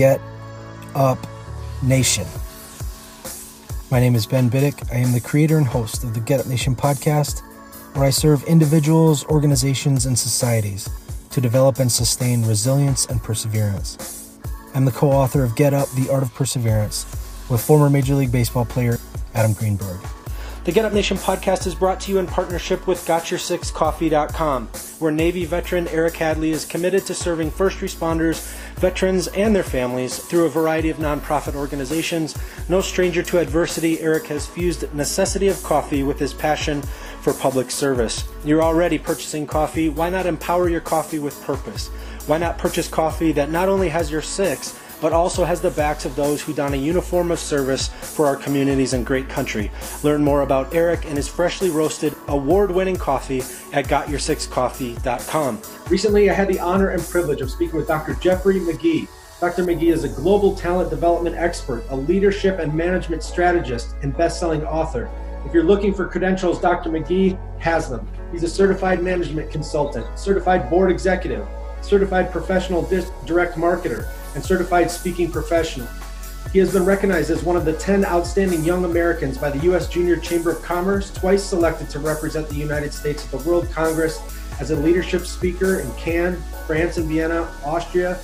Get Up Nation. My name is Ben Biddick. I am the creator and host of the Get Up Nation podcast, where I serve individuals, organizations, and societies to develop and sustain resilience and perseverance. I'm the co author of Get Up The Art of Perseverance with former Major League Baseball player Adam Greenberg. The Get Up Nation podcast is brought to you in partnership with GotYourSixCoffee.com, where Navy veteran Eric Hadley is committed to serving first responders, veterans, and their families through a variety of nonprofit organizations. No stranger to adversity, Eric has fused necessity of coffee with his passion for public service. You're already purchasing coffee. Why not empower your coffee with purpose? Why not purchase coffee that not only has your six, but also has the backs of those who don a uniform of service for our communities and great country. Learn more about Eric and his freshly roasted, award winning coffee at GotYourSixCoffee.com. Recently, I had the honor and privilege of speaking with Dr. Jeffrey Magee. Dr. Magee is a global talent development expert, a leadership and management strategist, and best selling author. If you're looking for credentials, Dr. Magee has them. He's a certified management consultant, certified board executive, certified professional direct marketer and certified speaking professional. He has been recognized as one of the 10 outstanding young Americans by the U.S. Junior Chamber of Commerce, twice selected to represent the United States at the World Congress as a leadership speaker in Cannes, France, and Vienna, Austria,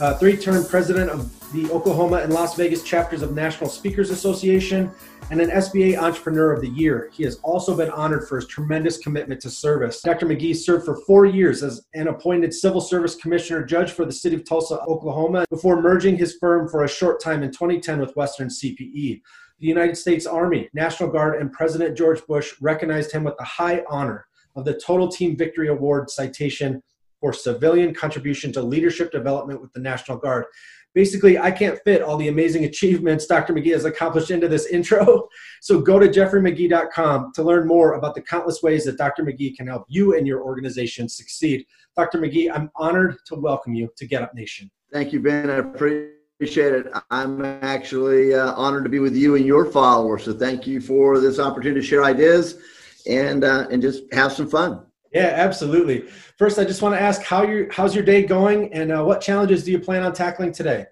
uh, three term president of the Oklahoma and Las Vegas chapters of National Speakers Association, and an SBA Entrepreneur of the Year. He has also been honored for his tremendous commitment to service. Dr. Magee served for four years as an appointed Civil Service Commissioner Judge for the City of Tulsa, Oklahoma, before merging his firm for a short time in 2010 with Western CPE. The United States Army, National Guard, and President George Bush recognized him with the high honor of the Total Team Victory Award citation for civilian contribution to leadership development with the National Guard basically I can't fit all the amazing achievements Dr. Magee has accomplished into this intro. So go to jeffreymagee.com to learn more about the countless ways that Dr. Magee can help you and your organization succeed. Dr. Magee, I'm honored to welcome you to Get Up Nation. Thank you, Ben. I appreciate it. I'm actually uh, honored to be with you and your followers. So thank you for this opportunity to share ideas and uh, and just have some fun. Yeah, absolutely. First, I just want to ask how your how's your day going, and uh, what challenges do you plan on tackling today?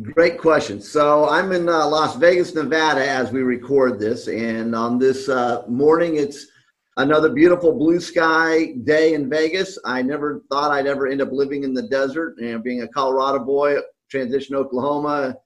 Great question. So I'm in uh, Las Vegas, Nevada, as we record this, and on this uh, morning, it's another beautiful blue sky day in Vegas. I never thought I'd ever end up living in the desert, and being a Colorado boy, transition Oklahoma,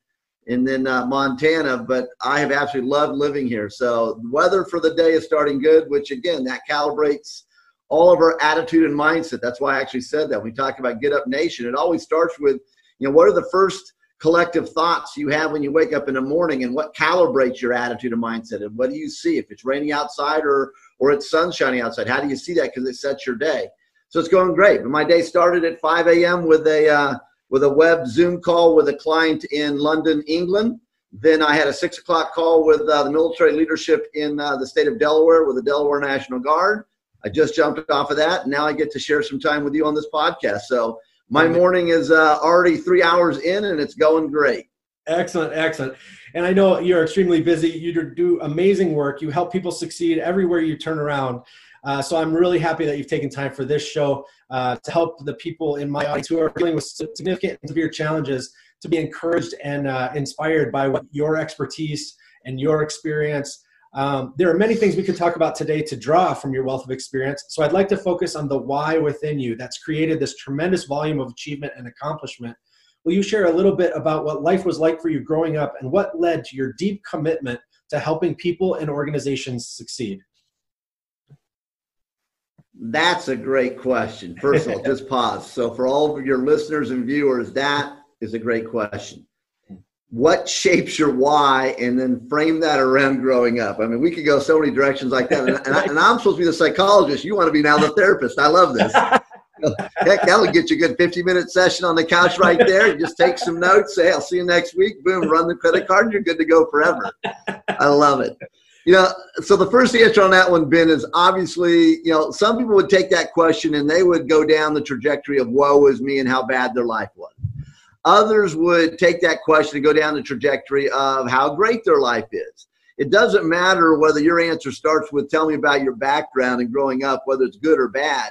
and then uh, Montana. But I have absolutely loved living here. So the weather for the day is starting good, which again that calibrates all of our attitude and mindset. That's why I actually said that. We talk about Get Up Nation, it always starts with, you know, what are the first collective thoughts you have when you wake up in the morning and what calibrates your attitude and mindset and what do you see? If it's raining outside or or it's sun shining outside how do you see that? Because it sets your day. So it's going great. But my day started at 5 a.m with a uh, with a web zoom call with a client in london england. Then i had a six o'clock call with uh, the military leadership in uh, the state of delaware with the delaware national guard I just jumped off of that. And now I get to share some time with you on this podcast. So my morning is uh, already three hours in and it's going great. Excellent, excellent. And I know you're extremely busy. You do amazing work. You help people succeed everywhere you turn around. Uh, so I'm really happy that you've taken time for this show uh, to help the people in my audience who are dealing with significant and severe challenges to be encouraged and uh, inspired by what your expertise and your experience um, there are many things we could talk about today to draw from your wealth of experience. So I'd like to focus on the why within you that's created this tremendous volume of achievement and accomplishment. will you share a little bit about what life was like for you growing up and what led to your deep commitment to helping people and organizations succeed? That's a great question. First of all, just pause. So, for all of your listeners and viewers, that is a great question. What shapes your why, and then frame that around growing up? I mean, we could go so many directions like that. And, and, I, am supposed to be the psychologist. You want to be now the therapist. I love this. Heck, that'll get you a good 50 minute session on the couch right there. You just take some notes, say, I'll see you next week. Boom, run the credit card, you're good to go forever. I love it. You know, so the first answer on that one, Ben, is obviously, you know, some people would take that question and they would go down the trajectory of woe is me and how bad their life was. Others would take that question and go down the trajectory of how great their life is. It doesn't matter whether your answer starts with tell me about your background and growing up, whether it's good or bad.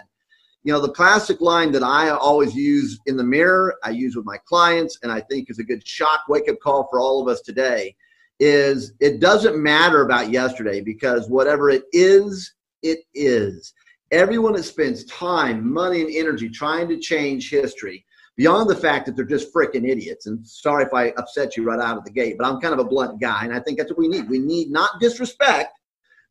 You know, the classic line that I always use in the mirror, I use with my clients, and I think is a good shock wake up call for all of us today is it doesn't matter about yesterday because whatever it is, it is. Everyone that spends time, money, and energy trying to change history, beyond the fact that they're just freaking idiots, and sorry if I upset you right out of the gate, but I'm kind of a blunt guy, and I think that's what we need. We need not disrespect,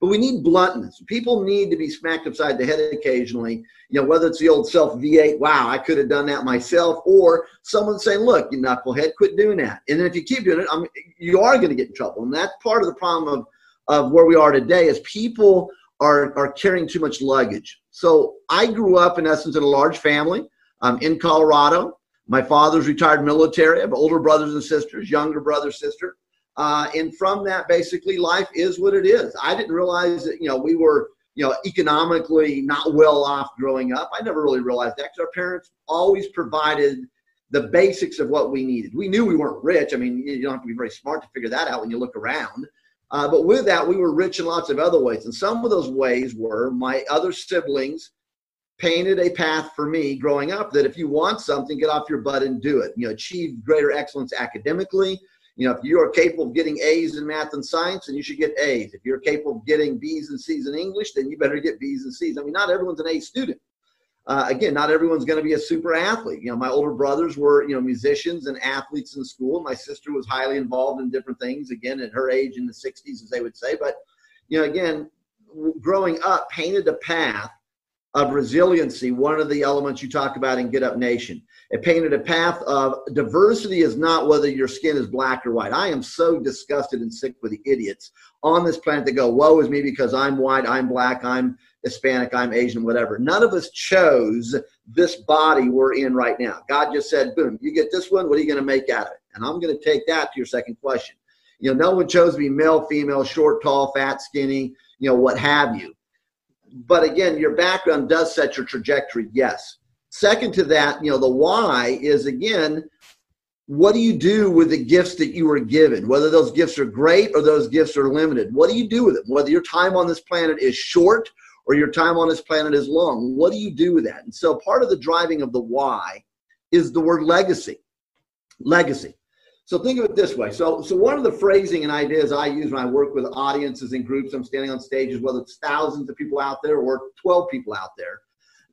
but we need bluntness. People need to be smacked upside the head occasionally, you know, whether it's the old self V8, wow, I could have done that myself, or someone saying, look, you knucklehead, quit doing that. And then if you keep doing it, I mean, you are going to get in trouble. And that's part of the problem of, of where we are today is people are, are carrying too much luggage. So I grew up, in essence, in a large family um, in Colorado. My father's retired military. I have older brothers and sisters, younger brother, sister. Uh, and from that, basically, life is what it is. I didn't realize that, you know, we were, you know, economically not well off growing up. I never really realized that because our parents always provided the basics of what we needed. We knew we weren't rich. I mean, you don't have to be very smart to figure that out when you look around. Uh, but with that, we were rich in lots of other ways. And some of those ways were my other siblings painted a path for me growing up that if you want something, get off your butt and do it. You know, achieve greater excellence academically, you know, if you are capable of getting A's in math and science, then you should get A's. If you're capable of getting B's and C's in English, then you better get B's and C's. I mean, not everyone's an A student. Uh, again, not everyone's going to be a super athlete. You know, my older brothers were, you know, musicians and athletes in school. My sister was highly involved in different things, again, at her age in the 60s, as they would say. But, you know, again, growing up painted a path of resiliency, one of the elements you talk about in Get Up Nation. It painted a path of diversity is not whether your skin is black or white. I am so disgusted and sick with the idiots on this planet that go, woe is me because I'm white, I'm black, I'm Hispanic, I'm Asian, whatever. None of us chose this body we're in right now. God just said, boom, you get this one, what are you going to make out of it? And I'm going to take that to your second question. You know, no one chose to be male, female, short, tall, fat, skinny, you know, what have you but again, your background does set your trajectory, yes. Second to that, you know, the why is again, what do you do with the gifts that you were given? Whether those gifts are great or those gifts are limited, what do you do with them? Whether your time on this planet is short or your time on this planet is long, what do you do with that? And so part of the driving of the why is the word legacy. Legacy. So think of it this way. So, so one of the phrasing and ideas I use when I work with audiences and groups, I'm standing on stages, whether it's thousands of people out there or 12 people out there.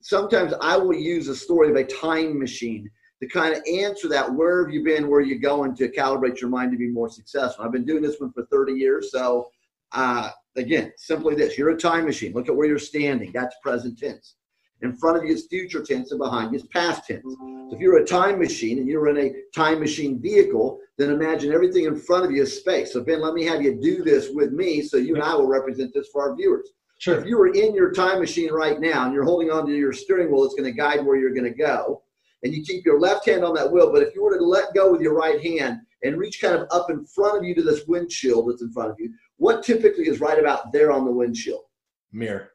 Sometimes I will use a story of a time machine to kind of answer that. Where have you been? Where are you going to calibrate your mind to be more successful? I've been doing this one for 30 years. So, uh, again, simply this: you're a time machine. Look at where you're standing. That's present tense. In front of you is future tense, and behind you is past tense. So if you're a time machine and you're in a time machine vehicle, then imagine everything in front of you is space. So Ben, let me have you do this with me, so you and I will represent this for our viewers. Sure. If you were in your time machine right now and you're holding on to your steering wheel, it's going to guide where you're going to go, and you keep your left hand on that wheel. But if you were to let go with your right hand and reach kind of up in front of you to this windshield that's in front of you, what typically is right about there on the windshield? Mirror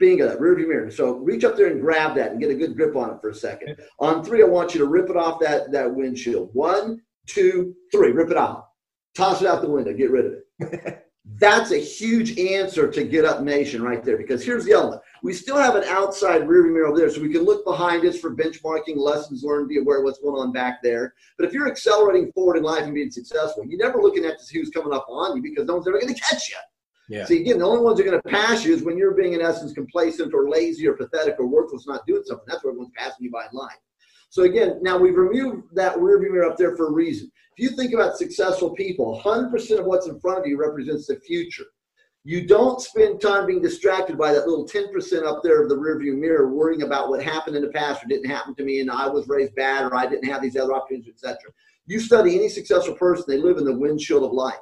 bingo, that uh, rearview mirror. So reach up there and grab that and get a good grip on it for a second. On three, I want you to rip it off that, that windshield. One, two, three, rip it off. Toss it out the window, get rid of it. That's a huge answer to Get Up Nation right there because here's the element. We still have an outside rearview mirror over there, so we can look behind us for benchmarking, lessons learned, be aware of what's going on back there. But if you're accelerating forward in life and being successful, you're never looking at to see who's coming up on you because no one's ever going to catch you. Yeah. See, again, the only ones that are going to pass you is when you're being, in essence, complacent or lazy or pathetic or worthless, not doing something. That's where everyone's passing you by in life. So again, now we've removed that rearview mirror up there for a reason. If you think about successful people, 100% of what's in front of you represents the future. You don't spend time being distracted by that little 10% up there of the rearview mirror, worrying about what happened in the past or didn't happen to me, and I was raised bad or I didn't have these other opportunities, etc. You study any successful person, they live in the windshield of life.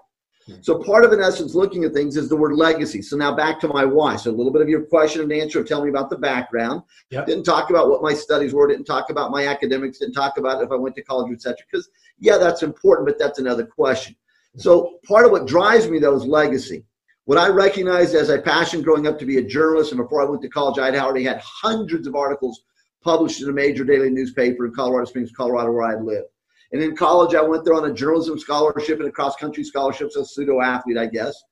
Mm-hmm. So part of, in essence, looking at things is the word legacy. So now back to my why. So a little bit of your question and answer Tell me about the background. Yep. Didn't talk about what my studies were. Didn't talk about my academics. Didn't talk about if I went to college, etc. Because yeah, that's important, but that's another question. Mm-hmm. So part of what drives me though is legacy. What I recognized as a passion growing up to be a journalist, and before I went to college, I'd already had hundreds of articles published in a major daily newspaper in Colorado Springs, Colorado, where I lived. And in college, I went there on a journalism scholarship and a cross country scholarship, so pseudo athlete, I guess.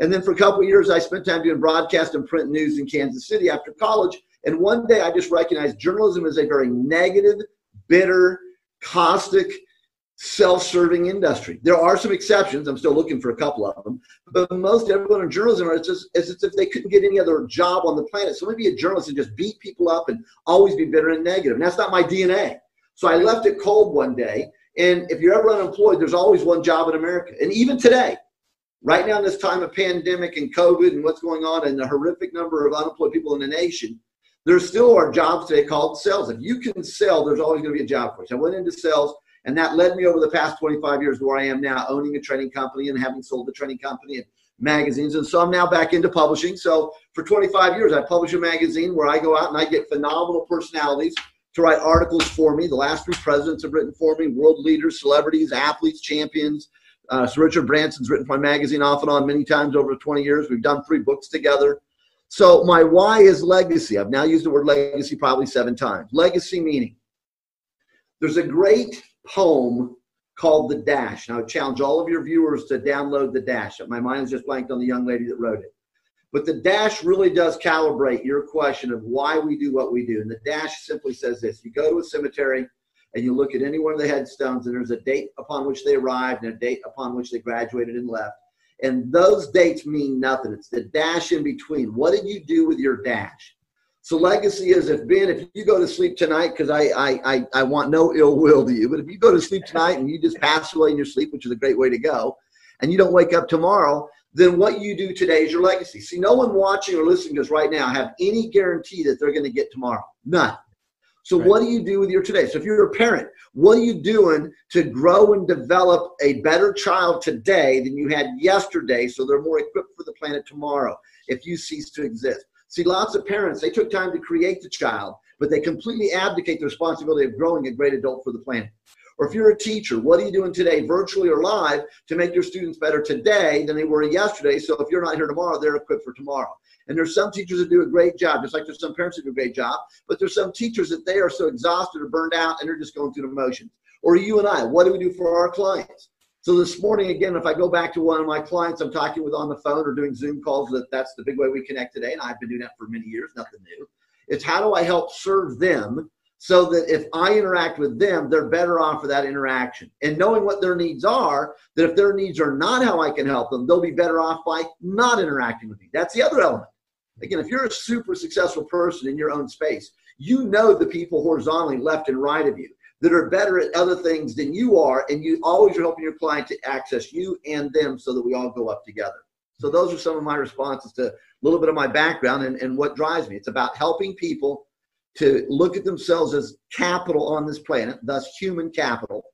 And then for a couple years, I spent time doing broadcast and print news in Kansas City after college. And one day I just recognized journalism is a very negative, bitter, caustic, self serving industry. There are some exceptions. I'm still looking for a couple of them. But most everyone in journalism is just as if they couldn't get any other job on the planet. So maybe a journalist and just beat people up and always be bitter and negative. And that's not my DNA. So I left it cold one day and if you're ever unemployed, there's always one job in America. And even today, right now in this time of pandemic and COVID and what's going on and the horrific number of unemployed people in the nation, there still are jobs today called sales. If you can sell, there's always going to be a job for you. So I went into sales, and that led me over the past 25 years to where I am now, owning a training company and having sold the training company and magazines. And so I'm now back into publishing. So for 25 years, I publish a magazine where I go out and I get phenomenal personalities to write articles for me. The last three presidents have written for me world leaders, celebrities, athletes, champions. Uh, Sir Richard Branson's written for my magazine off and on many times over 20 years. We've done three books together. So my why is legacy. I've now used the word legacy probably seven times. Legacy meaning there's a great poem called The Dash. Now I would challenge all of your viewers to download The Dash. My mind is just blanked on the young lady that wrote it. But the dash really does calibrate your question of why we do what we do. And the dash simply says this you go to a cemetery and you look at any one of the headstones, and there's a date upon which they arrived and a date upon which they graduated and left. And those dates mean nothing. It's the dash in between. What did you do with your dash? So legacy is if Ben, if you go to sleep tonight, because I, I I I want no ill will to you, but if you go to sleep tonight and you just pass away in your sleep, which is a great way to go, and you don't wake up tomorrow, then what you do today is your legacy. See, no one watching or listening to us right now have any guarantee that they're going to get tomorrow. None. So right. what do you do with your today? So if you're a parent, what are you doing to grow and develop a better child today than you had yesterday so they're more equipped for the planet tomorrow if you cease to exist? See, lots of parents, they took time to create the child, but they completely abdicate the responsibility of growing a great adult for the planet. Or if you're a teacher, what are you doing today, virtually or live, to make your students better today than they were yesterday? So if you're not here tomorrow, they're equipped for tomorrow. And there's some teachers that do a great job, just like there's some parents that do a great job, but there's some teachers that they are so exhausted or burned out and they're just going through the motions. Or you and I, what do we do for our clients? So this morning, again, if I go back to one of my clients I'm talking with on the phone or doing Zoom calls, that that's the big way we connect today, and I've been doing that for many years, nothing new. It's how do I help serve them so that if I interact with them, they're better off for that interaction. And knowing what their needs are, that if their needs are not how I can help them, they'll be better off by not interacting with me. That's the other element. Again, if you're a super successful person in your own space, you know the people horizontally left and right of you that are better at other things than you are, and you always are helping your client to access you and them so that we all go up together. So those are some of my responses to a little bit of my background and, and what drives me. It's about helping people to look at themselves as capital on this planet, thus human capital.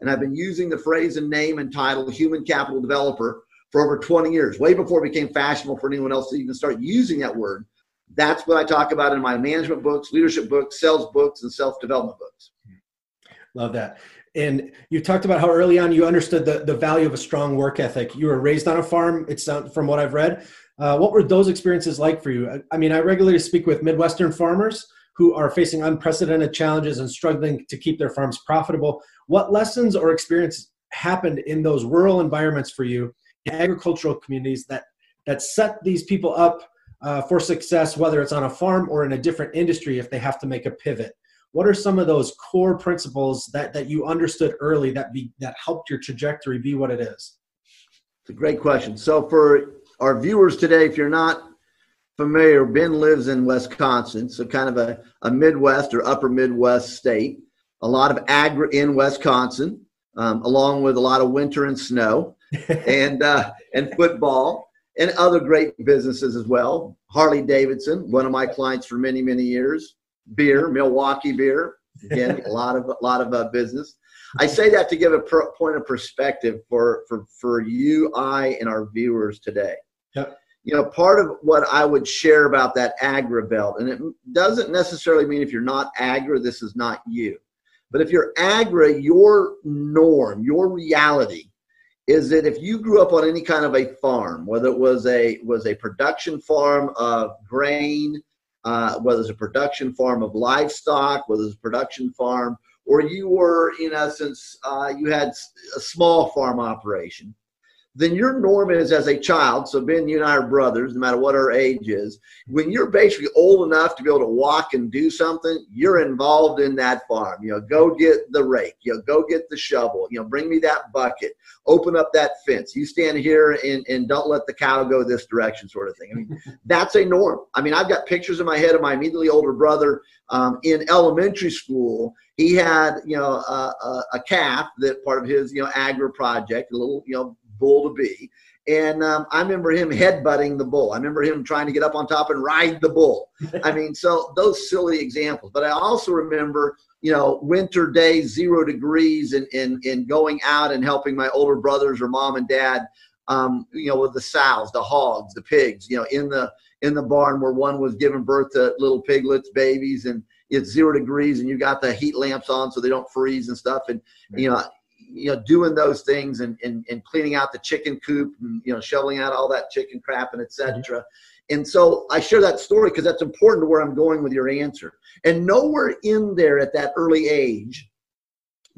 And I've been using the phrase and name and title human capital developer for over 20 years, way before it became fashionable for anyone else to even start using that word. That's what I talk about in my management books, leadership books, sales books, and self development books. Love that. And you talked about how early on you understood the, the value of a strong work ethic. You were raised on a farm, it's from what I've read. Uh, what were those experiences like for you? I, I mean, I regularly speak with Midwestern farmers who are facing unprecedented challenges and struggling to keep their farms profitable. What lessons or experiences happened in those rural environments for you, agricultural communities that that set these people up uh, for success, whether it's on a farm or in a different industry, if they have to make a pivot? What are some of those core principles that that you understood early that be that helped your trajectory be what it is? It's a great question. So for our viewers today, if you're not familiar, Ben lives in Wisconsin, so kind of a, a Midwest or upper Midwest state. a lot of agri in Wisconsin, um, along with a lot of winter and snow, and uh, and football and other great businesses as well. Harley Davidson, one of my clients for many many years. Beer, Milwaukee beer, again a lot of a lot of uh, business. I say that to give a per- point of perspective for for for you, I, and our viewers today. Yep. You know, part of what I would share about that agra belt, and it doesn't necessarily mean if you're not agra, this is not you. But if you're agra, your norm, your reality is that if you grew up on any kind of a farm, whether it was a was a production farm of grain, uh, whether it's a production farm of livestock, whether it's a production farm, or you were in essence uh, you had a small farm operation, then your norm is as a child. So Ben, you and I are brothers, no matter what our age is. When you're basically old enough to be able to walk and do something, you're involved in that farm. You know, go get the rake. You know, go get the shovel. You know, bring me that bucket. Open up that fence. You stand here and, and don't let the cow go this direction, sort of thing. I mean, that's a norm. I mean, I've got pictures in my head of my immediately older brother um, in elementary school. He had, you know, a, a, calf that part of his, you know, agri project, a little, you know, bull to be. And um, I remember him headbutting the bull. I remember him trying to get up on top and ride the bull. I mean, so those silly examples. But I also remember, you know, winter days, zero degrees, and, and, and going out and helping my older brothers or mom and dad, um, you know, with the sows, the hogs, the pigs, you know, in the in the barn where one was giving birth to little piglets, babies, and it's zero degrees, and you got the heat lamps on so they don't freeze and stuff. And you know, you know, doing those things and, and, and cleaning out the chicken coop and, you know, shoveling out all that chicken crap and etc. Mm-hmm. And so I share that story because that's important to where I'm going with your answer. And nowhere in there at that early age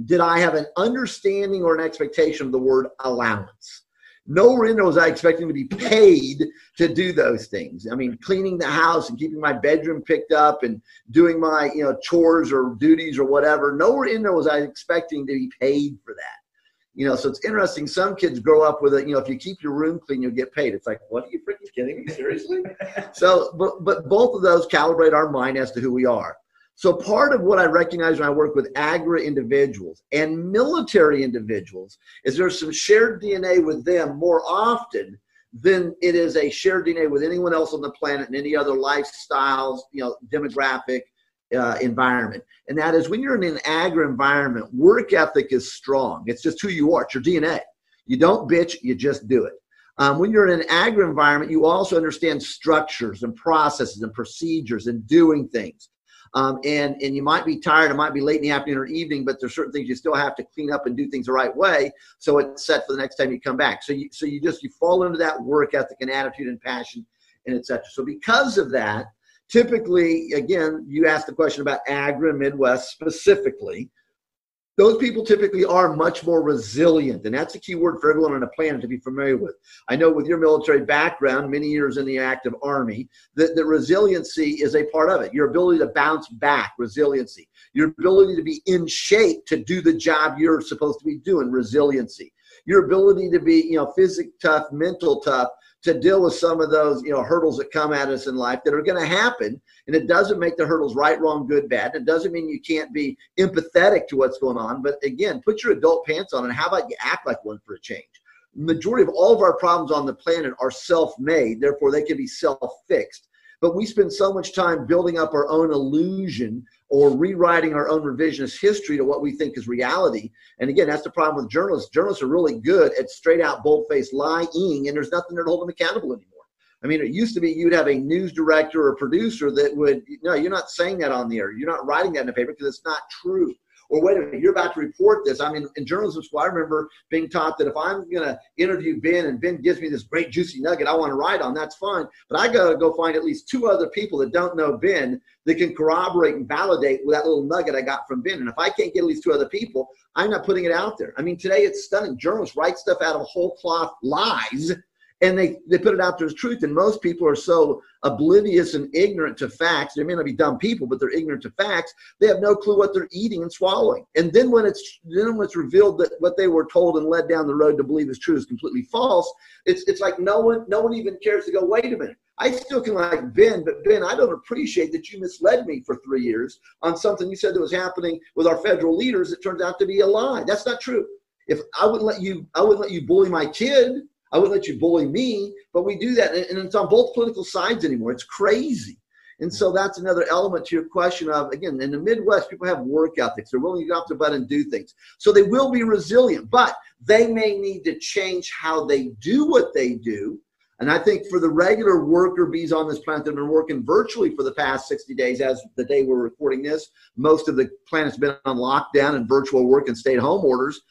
did I have an understanding or an expectation of the word allowance. Nowhere in there was I expecting to be paid to do those things. I mean, cleaning the house and keeping my bedroom picked up and doing my, you know, chores or duties or whatever. Nowhere in there was I expecting to be paid for that. You know, so it's interesting. Some kids grow up with it. You know, if you keep your room clean, you'll get paid. It's like, what are you freaking kidding me? Seriously? so, but but both of those calibrate our mind as to who we are. So part of what I recognize when I work with agri individuals and military individuals is there's some shared DNA with them more often than it is a shared DNA with anyone else on the planet and any other lifestyles, you know, demographic uh, environment. And that is when you're in an agri environment, work ethic is strong. It's just who you are. It's your DNA. You don't bitch, you just do it. Um, when you're in an agri environment, you also understand structures and processes and procedures and doing things. Um, and and you might be tired, it might be late in the afternoon or evening, but there's certain things you still have to clean up and do things the right way, so it's set for the next time you come back. So you so you just you fall into that work ethic and attitude and passion and etc. So because of that, typically, again, you asked the question about Agri Midwest specifically those people typically are much more resilient. And that's a key word for everyone on the planet to be familiar with. I know with your military background, many years in the active army, that, that resiliency is a part of it. Your ability to bounce back, resiliency. Your ability to be in shape to do the job you're supposed to be doing, resiliency. Your ability to be, you know, physical tough, mental tough, to deal with some of those you know hurdles that come at us in life that are going to happen. And it doesn't make the hurdles right wrong good bad. It doesn't mean you can't be empathetic to what's going on. But again put your adult pants on and how about you act like one for a change? Majority of all of our problems on the planet are self-made. Therefore they can be self-fixed. But we spend so much time building up our own illusion or rewriting our own revisionist history to what we think is reality. And again, that's the problem with journalists. Journalists are really good at straight out, bold faced lying, and there's nothing there to hold them accountable anymore. I mean, it used to be you'd have a news director or producer that would, no, you're not saying that on the air. You're not writing that in the paper because it's not true or wait a minute, you're about to report this. I mean, in journalism school, I remember being taught that if I'm going to interview Ben and Ben gives me this great juicy nugget I want to write on, that's fine. But I got to go find at least two other people that don't know Ben that can corroborate and validate that little nugget I got from Ben. And if I can't get at least two other people, I'm not putting it out there. I mean, today it's stunning. Journalists write stuff out of whole cloth lies and they, they put it out there as truth. And most people are so oblivious and ignorant to facts. They may not be dumb people, but they're ignorant to facts. They have no clue what they're eating and swallowing. And then when it's then when it's revealed that what they were told and led down the road to believe is true is completely false, it's it's like no one no one even cares to go, wait a minute. I still can like Ben, but Ben, I don't appreciate that you misled me for three years on something you said that was happening with our federal leaders. It turns out to be a lie. That's not true. If I wouldn't let you, I wouldn't let you bully my kid. I wouldn't let you bully me. But we do that, and it's on both political sides anymore. It's crazy. And so mm-hmm. that's another element to your question of again in the Midwest, people have work ethics. They're willing to get off their butt and do things. So they will be resilient, but they may need to change how they do what they do. And I think for the regular worker bees on this planet that have been working virtually for the past 60 days, as the day we're recording this, most of the planet's been on lockdown and virtual work and stay-at-home orders.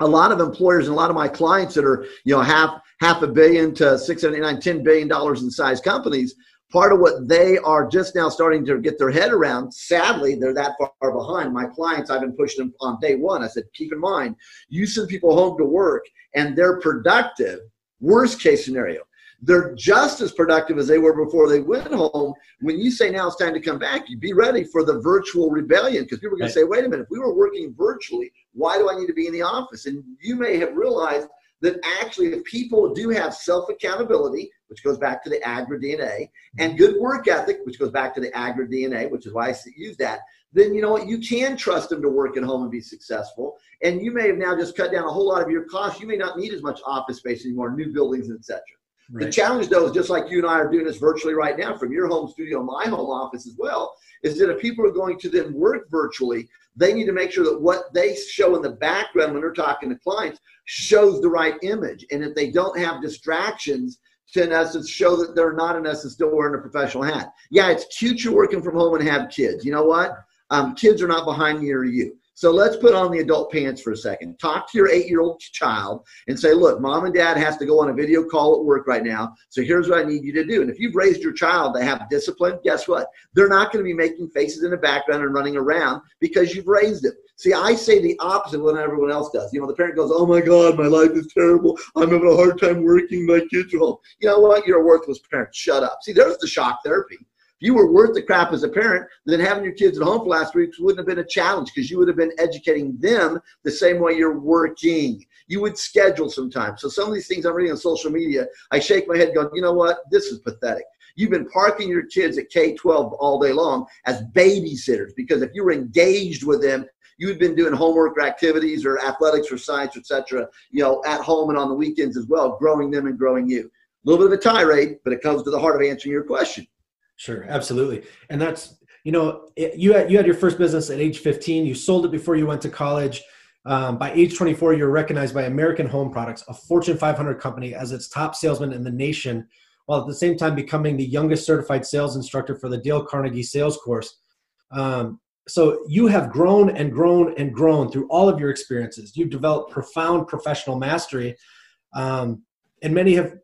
A lot of employers and a lot of my clients that are, you know, half half a billion to six, eight, nine, ten billion dollars in size companies, part of what they are just now starting to get their head around. Sadly, they're that far behind. My clients, I've been pushing them on day one. I said, keep in mind, you send people home to work and they're productive. Worst case scenario, they're just as productive as they were before they went home. When you say now it's time to come back, you be ready for the virtual rebellion because people are going right. to say, wait a minute, if we were working virtually, why do I need to be in the office? And you may have realized that actually if people do have self-accountability, which goes back to the agri DNA, and good work ethic, which goes back to the agri DNA, which is why I use that, then you know what? You can trust them to work at home and be successful. And you may have now just cut down a whole lot of your costs. You may not need as much office space anymore, new buildings, etc. Right. The challenge, though, is just like you and I are doing this virtually right now from your home studio, my home office as well, is that if people are going to then work virtually, they need to make sure that what they show in the background when they're talking to clients shows the right image. And if they don't have distractions, to in essence show that they're not in essence still wearing a professional hat. Yeah, it's cute you're working from home and have kids. You know what? Um, kids are not behind me or you. So let's put on the adult pants for a second. Talk to your eight year old child and say, look, mom and dad has to go on a video call at work right now. So here's what I need you to do. And if you've raised your child to have discipline, guess what? They're not going to be making faces in the background and running around because you've raised them. See, I say the opposite of what everyone else does. You know, the parent goes, oh my God, my life is terrible. I'm having a hard time working. My kids are home. You know what? You're a worthless parent. Shut up. See, there's the shock therapy you were worth the crap as a parent, then having your kids at home for last week wouldn't have been a challenge because you would have been educating them the same way you're working. You would schedule some time. So some of these things I'm reading on social media, I shake my head going, you know what? This is pathetic. You've been parking your kids at K-12 all day long as babysitters because if you were engaged with them, you had been doing homework or activities or athletics or science, etc., you know, at home and on the weekends as well, growing them and growing you. A little bit of a tirade, but it comes to the heart of answering your question. Sure, absolutely, and that's you know it, you had you had your first business at age 15. You sold it before you went to college. Um, by age 24, you're recognized by American Home Products, a Fortune 500 company, as its top salesman in the nation, while at the same time becoming the youngest certified sales instructor for the Dale Carnegie Sales Course. Um, so you have grown and grown and grown through all of your experiences. You've developed profound professional mastery, um, and many have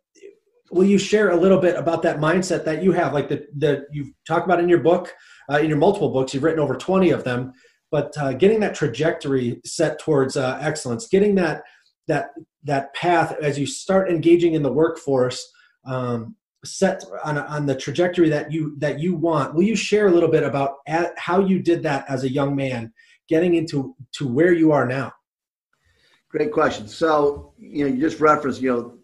will you share a little bit about that mindset that you have like that the you've talked about in your book uh, in your multiple books you've written over 20 of them but uh, getting that trajectory set towards uh, excellence getting that that that path as you start engaging in the workforce um, set on, on the trajectory that you that you want. Will you share a little bit about at, how you did that as a young man getting into to where you are now? Great question. So you know you just referenced you know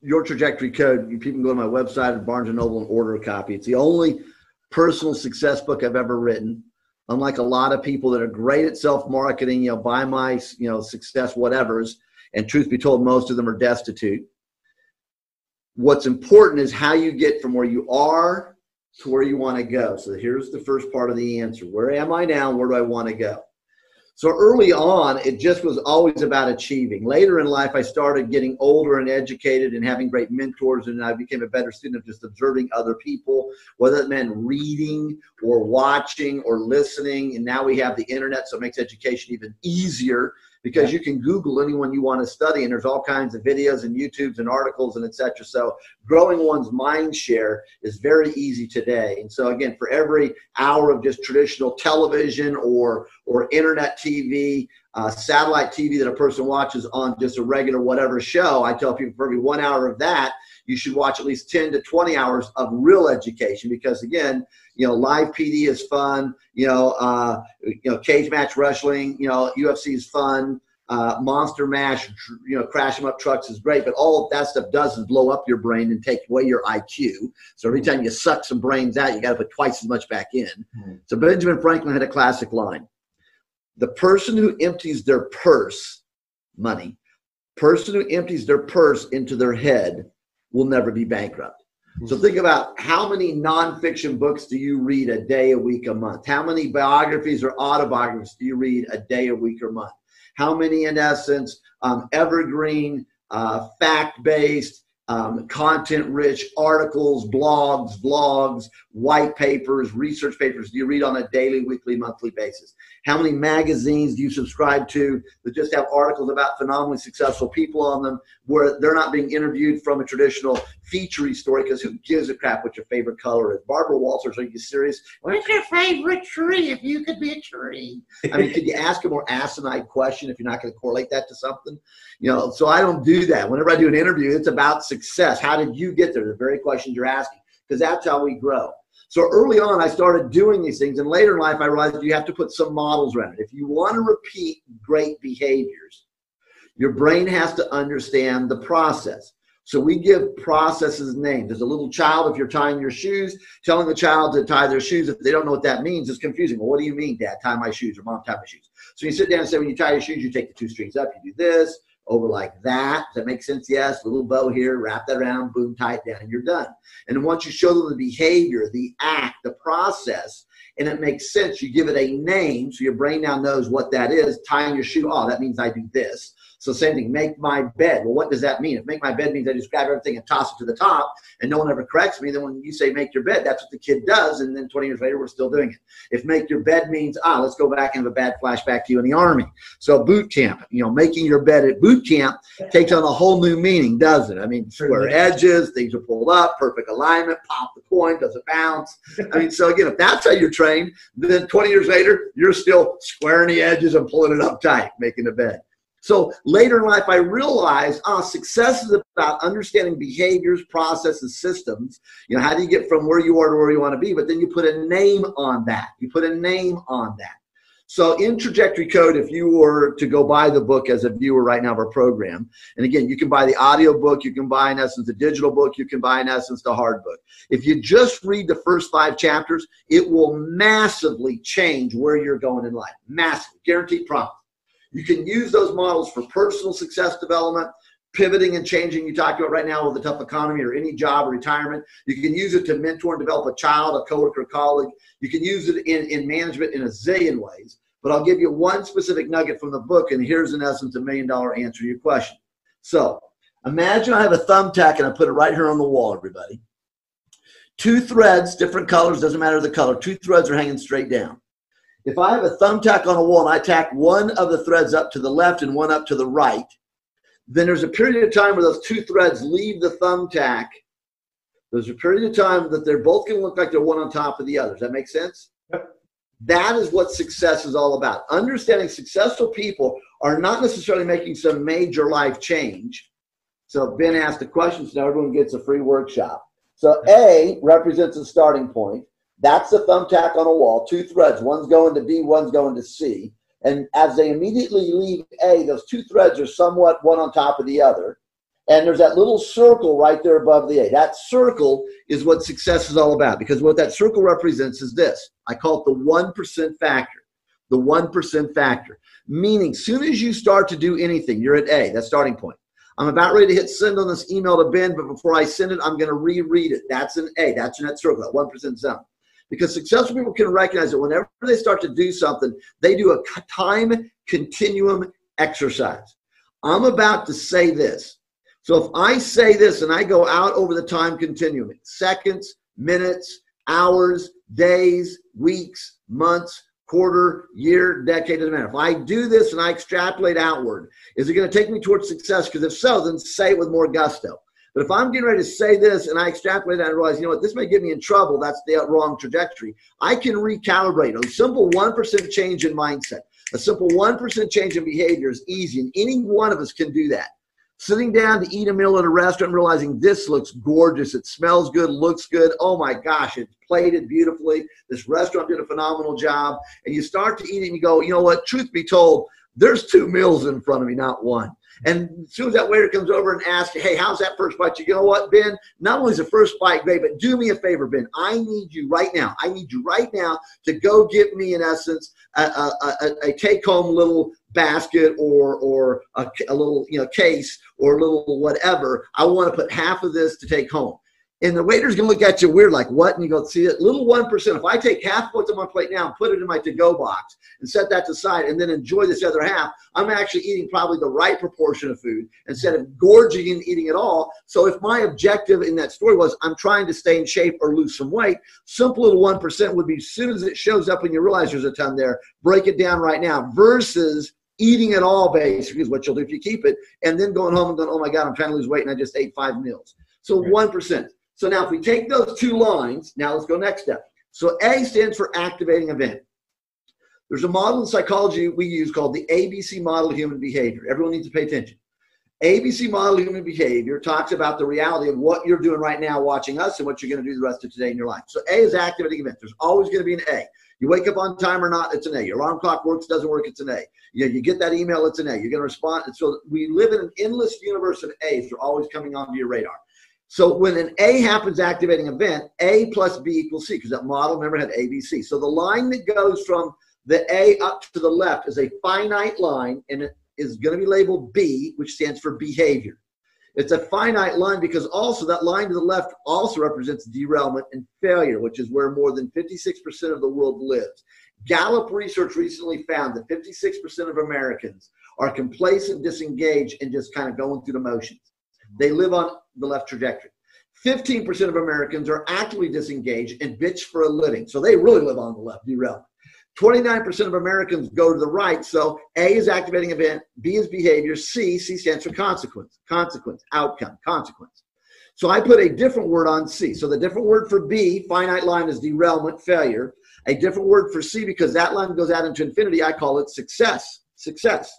your trajectory code, you people can go to my website at Barnes and Noble and order a copy. It's the only personal success book I've ever written. Unlike a lot of people that are great at self marketing, you know, buy my, you know, success whatevers, and truth be told, most of them are destitute. What's important is how you get from where you are to where you want to go. So here's the first part of the answer. Where am I now? Where do I want to go? So early on, it just was always about achieving. Later in life, I started getting older and educated and having great mentors, and I became a better student of just observing other people, whether it meant reading or watching or listening. And now we have the internet, so it makes education even easier because you can Google anyone you want to study, and there's all kinds of videos and YouTubes and articles and etc. So growing one's mind share is very easy today. And so again, for every hour of just traditional television or or internet TV, uh, satellite TV that a person watches on just a regular whatever show, I tell people for every one hour of that, you should watch at least 10 to 20 hours of real education because again you know live pd is fun you know uh, you know cage match wrestling you know ufc is fun uh, monster mash, you know, crash them up trucks is great, but all of that stuff does is blow up your brain and take away your IQ. So every time you suck some brains out, you got to put twice as much back in. Mm-hmm. So Benjamin Franklin had a classic line: "The person who empties their purse, money, person who empties their purse into their head, will never be bankrupt." So mm-hmm. think about how many nonfiction books do you read a day, a week, a month? How many biographies or autobiographies do you read a day, a week, or month? how many, in essence, um, evergreen, uh, fact based, um, content rich articles, blogs, vlogs, white papers, research papers do you read on a daily, weekly, monthly basis? How many magazines do you subscribe to that just have articles about phenomenally successful people on them where they're not being interviewed from a traditional featurey story because who gives a crap what your favorite color is? Barbara Walters, are you serious? What's your favorite tree if you could be a tree? I mean, could you ask a more asinine question if you're not going to correlate that to something? You know, so I don't do that. Whenever I do an interview, it's about success. How did you get there? The very questions you're asking, because that's how we grow. So early on, I started doing these things, and later in life, I realized you have to put some models around it. If you want to repeat great behaviors, your brain has to understand the process. So we give processes names. As a little child, if you're tying your shoes, telling the child to tie their shoes, if they don't know what that means, is confusing. Well, what do you mean, Dad? Tie my shoes or Mom, tie my shoes. So you sit down and say, when you tie your shoes, you take the two strings up, you do this, over like that. Does that make sense? Yes. Little bow here, wrap that around, boom, tie it down, and you're done. And once you show them the behavior, the act, the process, and it makes sense, you give it a name so your brain now knows what that is. Tying your shoe, oh, that means I do this. So same thing, make my bed. Well, what does that mean? If make my bed means I just grab everything and toss it to the top and no one ever corrects me, then when you say make your bed, that's what the kid does. And then 20 years later, we're still doing it. If make your bed means, ah, let's go back and have a bad flashback to you in the army. So boot camp, you know, making your bed at boot camp takes on a whole new meaning, doesn't it? I mean, square edges, things are pulled up, perfect alignment, pop the coin, does it bounce? I mean, so again, if that's how you're trained, then 20 years later, you're still squaring the edges and pulling it up tight, making a bed. So later in life, I realized, ah, success is about understanding behaviors, processes, systems. You know, how do you get from where you are to where you want to be? But then you put a name on that. You put a name on that. So in Trajectory Code, if you were to go buy the book as a viewer right now of our program, and again, you can buy the audio book, you can buy in essence the digital book, you can buy in essence the hard book. If you just read the first five chapters, it will massively change where you're going in life. Massive, guaranteed promise. You can use those models for personal success development, pivoting and changing you talked about right now with the tough economy or any job or retirement. You can use it to mentor and develop a child, a coworker, a colleague. You can use it in, in management in a zillion ways. But I'll give you one specific nugget from the book, and here's in essence a million dollar answer to your question. So imagine I have a thumbtack and I put it right here on the wall, everybody. Two threads, different colors, doesn't matter the color. Two threads are hanging straight down. If I have a thumbtack on a wall and I tack one of the threads up to the left and one up to the right, then there's a period of time where those two threads leave the thumbtack. There's a period of time that they're both going to look like they're one on top of the other. Does that make sense? Yep. That is what success is all about. Understanding successful people are not necessarily making some major life change. So Ben asked the question, so now everyone gets a free workshop. So A represents a starting point. That's the thumbtack on a wall, two threads. One's going to B, one's going to C. And as they immediately leave A, those two threads are somewhat one on top of the other. And there's that little circle right there above the A. That circle is what success is all about because what that circle represents is this. I call it the 1% factor. The 1% factor. Meaning, soon as you start to do anything, you're at A, that starting point. I'm about ready to hit send on this email to Ben, but before I send it, I'm going to reread it. That's an A. That's in that circle, that 1% zone because successful people can recognize that whenever they start to do something, they do a time continuum exercise. I'm about to say this. So if I say this and I go out over the time continuum, seconds, minutes, hours, days, weeks, months, quarter, year, decade, doesn't matter. If I do this and I extrapolate outward, is it going to take me towards success? Because if so, then say it with more gusto. But if I'm getting ready to say this and I extrapolate that and realize, you know what, this may get me in trouble, that's the wrong trajectory, I can recalibrate. A simple 1% change in mindset, a simple 1% change in behavior is easy, and any one of us can do that. Sitting down to eat a meal at a restaurant realizing this looks gorgeous, it smells good, looks good. Oh my gosh, it's plated beautifully. This restaurant did a phenomenal job. And you start to eat it and you go, you know what, truth be told, there's two meals in front of me, not one. And as soon as that waiter comes over and asks, hey, how's that first bite? You know what, Ben? Not only is the first bite great, but do me a favor, Ben. I need you right now. I need you right now to go get me, in essence, a, a, a, a take-home little basket or or a, a little you know case or a little whatever. I want to put half of this to take home. And the waiter's gonna look at you weird, like what? And you go, see it, little one percent. If I take half what's on my plate now and put it in my to-go box and set that to side, and then enjoy this other half, I'm actually eating probably the right proportion of food instead of gorging and eating it all. So if my objective in that story was I'm trying to stay in shape or lose some weight, simple little one percent would be as soon as it shows up and you realize there's a ton there, break it down right now. Versus eating it all basically is what you'll do if you keep it, and then going home and going, oh my god, I'm trying to lose weight and I just ate five meals. So one right. So now if we take those two lines, now let's go next step. So A stands for activating event. There's a model in psychology we use called the ABC model of human behavior. Everyone needs to pay attention. ABC model of human behavior talks about the reality of what you're doing right now watching us and what you're going to do the rest of today in your life. So A is activating event. There's always going to be an A. You wake up on time or not, it's an A. Your alarm clock works, doesn't work, it's an A. You, you get that email, it's an A. You're going to respond. So we live in an endless universe of A's. They're always coming onto your radar. So when an A happens activating event, A plus B equals C because that model remember had ABC. So the line that goes from the A up to the left is a finite line and it is going to be labeled B, which stands for behavior. It's a finite line because also that line to the left also represents derailment and failure, which is where more than 56% of the world lives. Gallup research recently found that 56% of Americans are complacent, disengaged, and just kind of going through the motions. They live on the left trajectory. 15% of Americans are actively disengaged and bitch for a living. So they really live on the left, derailment. 29% of Americans go to the right. So A is activating event, B is behavior, C, C stands for consequence, consequence, outcome, consequence. So I put a different word on C. So the different word for B, finite line, is derailment, failure. A different word for C, because that line goes out into infinity, I call it success, success.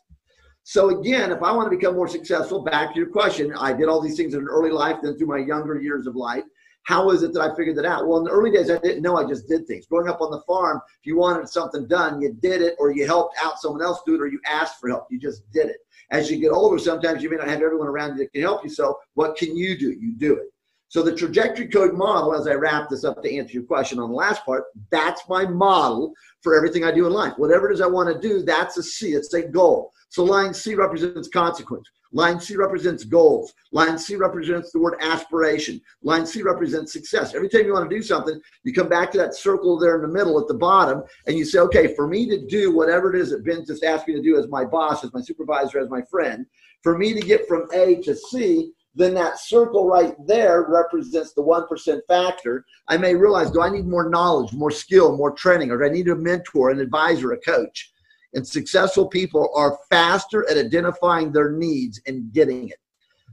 So again, if I want to become more successful, back to your question, I did all these things in an early life, then through my younger years of life. How is it that I figured that out? Well, in the early days, I didn't know. I just did things. Growing up on the farm, if you wanted something done, you did it, or you helped out someone else do it, or you asked for help. You just did it. As you get older, sometimes you may not have everyone around you that can help you. So, what can you do? You do it. So, the trajectory code model, as I wrap this up to answer your question on the last part, that's my model for everything I do in life. Whatever it is I want to do, that's a C. It's a goal. So line C represents consequence. Line C represents goals. Line C represents the word aspiration. Line C represents success. Every time you want to do something, you come back to that circle there in the middle at the bottom and you say, okay, for me to do whatever it is that Ben just asked me to do as my boss, as my supervisor, as my friend, for me to get from A to C, then that circle right there represents the 1% factor. I may realize, do I need more knowledge, more skill, more training, or do I need a mentor, an advisor, a coach? And successful people are faster at identifying their needs and getting it.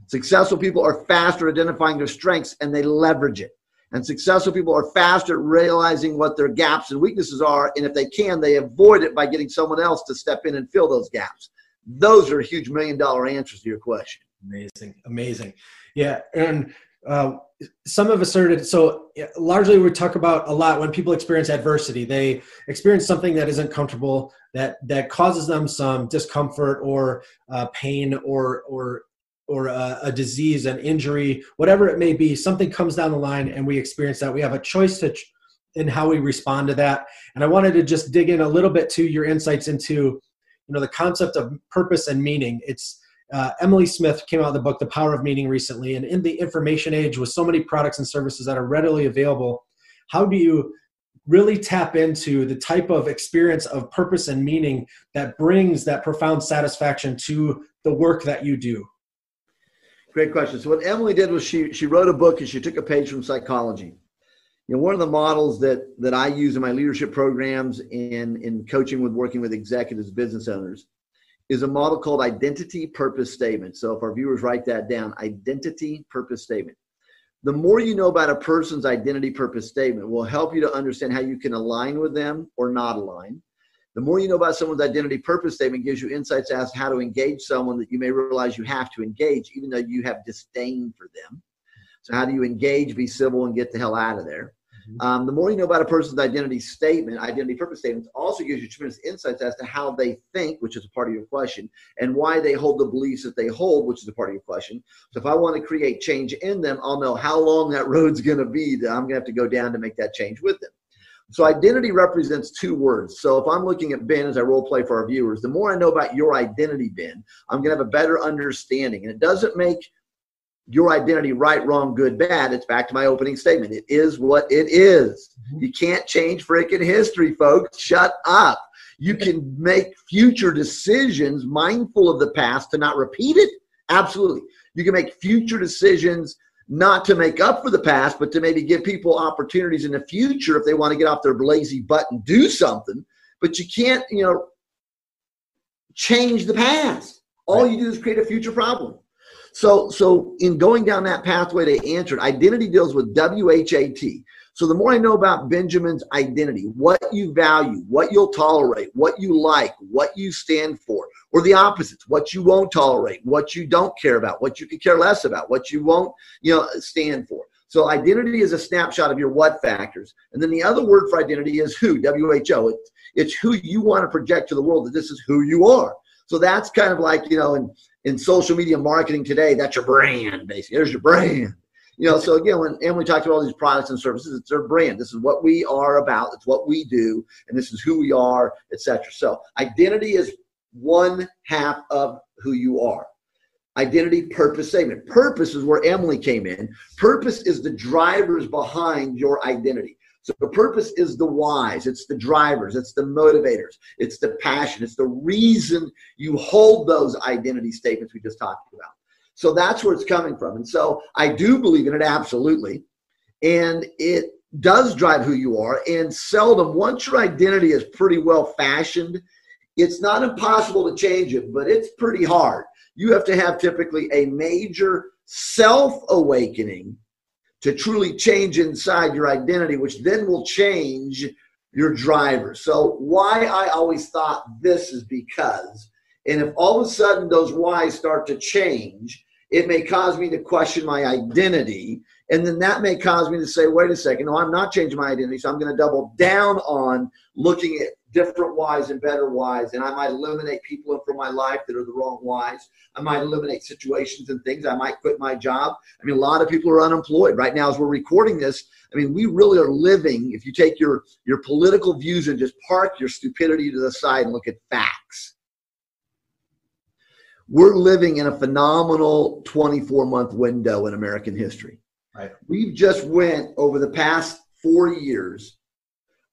Successful people are faster identifying their strengths and they leverage it. And successful people are faster at realizing what their gaps and weaknesses are. And if they can, they avoid it by getting someone else to step in and fill those gaps. Those are huge million dollar answers to your question. Amazing. Amazing. Yeah. And uh, some of asserted so largely we talk about a lot when people experience adversity they experience something that isn't comfortable that that causes them some discomfort or uh, pain or or or a, a, disease an injury whatever it may be something comes down the line and we experience that. We have a choice to in how we respond to that. And i wanted to just dig in a little bit to your insights into you know the concept of purpose and meaning. It's uh, Emily Smith came out the book The Power of Meaning recently, and in the information age, with so many products and services that are readily available, how do you really tap into the type of experience of purpose and meaning that brings that profound satisfaction to the work that you do? Great question. So what Emily did was she she wrote a book and she took a page from psychology. You know, one of the models that that I use in my leadership programs and in coaching with working with executives, business owners, is a model called identity purpose statement. So if our viewers write that down, identity purpose statement. The more you know about a person's identity purpose statement will help you to understand how you can align with them or not align. The more you know about someone's identity purpose statement gives you insights as to how to engage someone that you may realize you have to engage, even though you have disdain for them. So, how do you engage, be civil, and get the hell out of there? Mm-hmm. Um, the more you know about a person's identity statement, identity purpose statements, also gives you tremendous insights as to how they think, which is a part of your question, and why they hold the beliefs that they hold, which is a part of your question. So if I want to create change in them, I'll know how long that road's going to be that I'm going to have to go down to make that change with them. So identity represents two words. So if I'm looking at Ben as I role play for our viewers, the more I know about your identity, Ben, I'm going to have a better understanding. And it doesn't make your identity right, wrong, good, bad. It's back to my opening statement. It is what it is. Mm-hmm. You can't change freaking history, folks. Shut up. You can make future decisions mindful of the past to not repeat it. Absolutely. You can make future decisions not to make up for the past, but to maybe give people opportunities in the future if they want to get off their lazy butt and do something. But you can't, you know, change the past. All you do is create a future problem. So, so in going down that pathway, they answered identity deals with WHAT. So the more I know about Benjamin's identity, what you value, what you'll tolerate, what you like, what you stand for, or the opposites, what you won't tolerate, what you don't care about, what you could care less about, what you won't, you know, stand for. So identity is a snapshot of your what factors. And then the other word for identity is who, W-H-O. It's, it's who you want to project to the world that this is who you are. So that's kind of like, you know, in, in social media marketing today, that's your brand, basically. There's your brand. You know, so again, when Emily talked about all these products and services, it's their brand. This is what we are about. It's what we do, and this is who we are, etc. So identity is one half of who you are. Identity, purpose, statement. Purpose is where Emily came in. Purpose is the drivers behind your identity. So the purpose is the whys, it's the drivers, it's the motivators, it's the passion, it's the reason you hold those identity statements we just talked about. So that's where it's coming from. And so I do believe in it absolutely. And it does drive who you are. And seldom, once your identity is pretty well fashioned, it's not impossible to change it, but it's pretty hard. You have to have typically a major self awakening to truly change inside your identity, which then will change your driver. So, why I always thought this is because, and if all of a sudden those whys start to change, it may cause me to question my identity. And then that may cause me to say, wait a second, no, I'm not changing my identity. So I'm going to double down on looking at different whys and better whys. And I might eliminate people from my life that are the wrong whys. I might eliminate situations and things. I might quit my job. I mean, a lot of people are unemployed right now as we're recording this. I mean, we really are living, if you take your, your political views and just park your stupidity to the side and look at facts we're living in a phenomenal 24 month window in American history. Right. We've just went over the past four years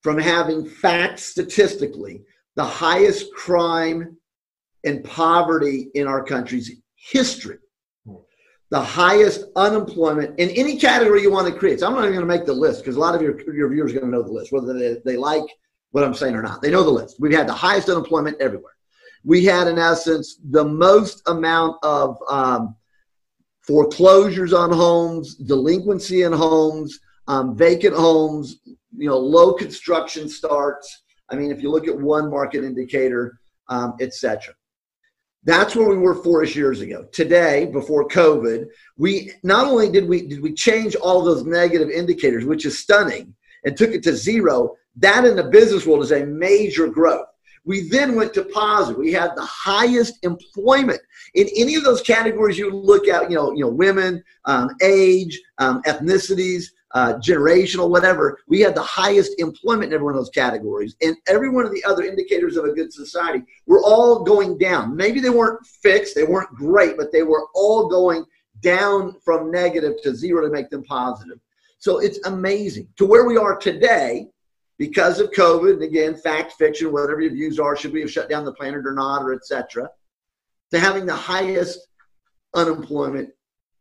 from having facts statistically the highest crime and poverty in our country's history, the highest unemployment in any category you want to create. So I'm not even going to make the list because a lot of your, your viewers are going to know the list, whether they, they like what I'm saying or not. They know the list. We've had the highest unemployment everywhere we had, in essence, the most amount of um, foreclosures on homes, delinquency in homes, um, vacant homes, you know, low construction starts. I mean, if you look at one market indicator, um, etc. That's where we were four-ish years ago. Today, before COVID, we not only did we did we change all those negative indicators, which is stunning, and took it to zero. That in the business world is a major growth. We then went to positive. We had the highest employment in any of those categories you look at. You know, you know, women, um, age, um, ethnicities, uh, generational, whatever. We had the highest employment in every one of those categories, and every one of the other indicators of a good society were all going down. Maybe they weren't fixed, they weren't great, but they were all going down from negative to zero to make them positive. So it's amazing to where we are today because of COVID, and again, fact, fiction, whatever your views are, should we have shut down the planet or not, or etc., to having the highest unemployment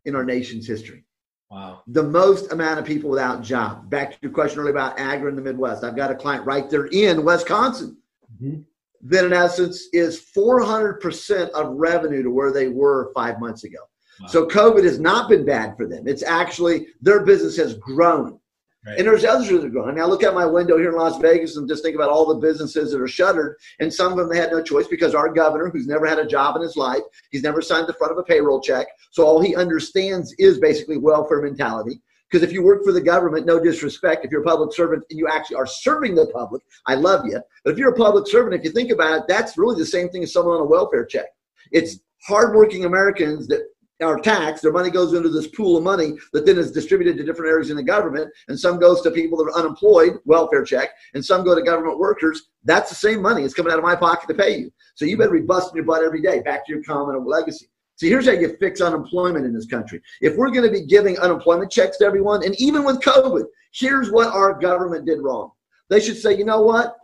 in our nation's history. Wow. The most amount of people without job. Back to your question earlier about agri in the Midwest. I've got a client right there in Wisconsin mm-hmm. that, in essence, is 400% of revenue to where they were five months ago. Wow. So COVID has not been bad for them. It's actually their business has grown. Right. And there's others that are growing. I look out my window here in Las Vegas and just think about all the businesses that are shuttered. And some of them they had no choice because our governor, who's never had a job in his life, he's never signed the front of a payroll check. So all he understands is basically welfare mentality. Because if you work for the government, no disrespect, if you're a public servant and you actually are serving the public, I love you. But if you're a public servant, if you think about it, that's really the same thing as someone on a welfare check. It's hardworking Americans that are taxed. Their money goes into this pool of money that then is distributed to different areas in the government. And some goes to people that are unemployed, welfare check, and some go to government workers. That's the same money. It's coming out of my pocket to pay you. So you better be busting your butt every day back to your common legacy. See, here's how you fix unemployment in this country. If we're going to be giving unemployment checks to everyone, and even with COVID, here's what our government did wrong. They should say, you know what?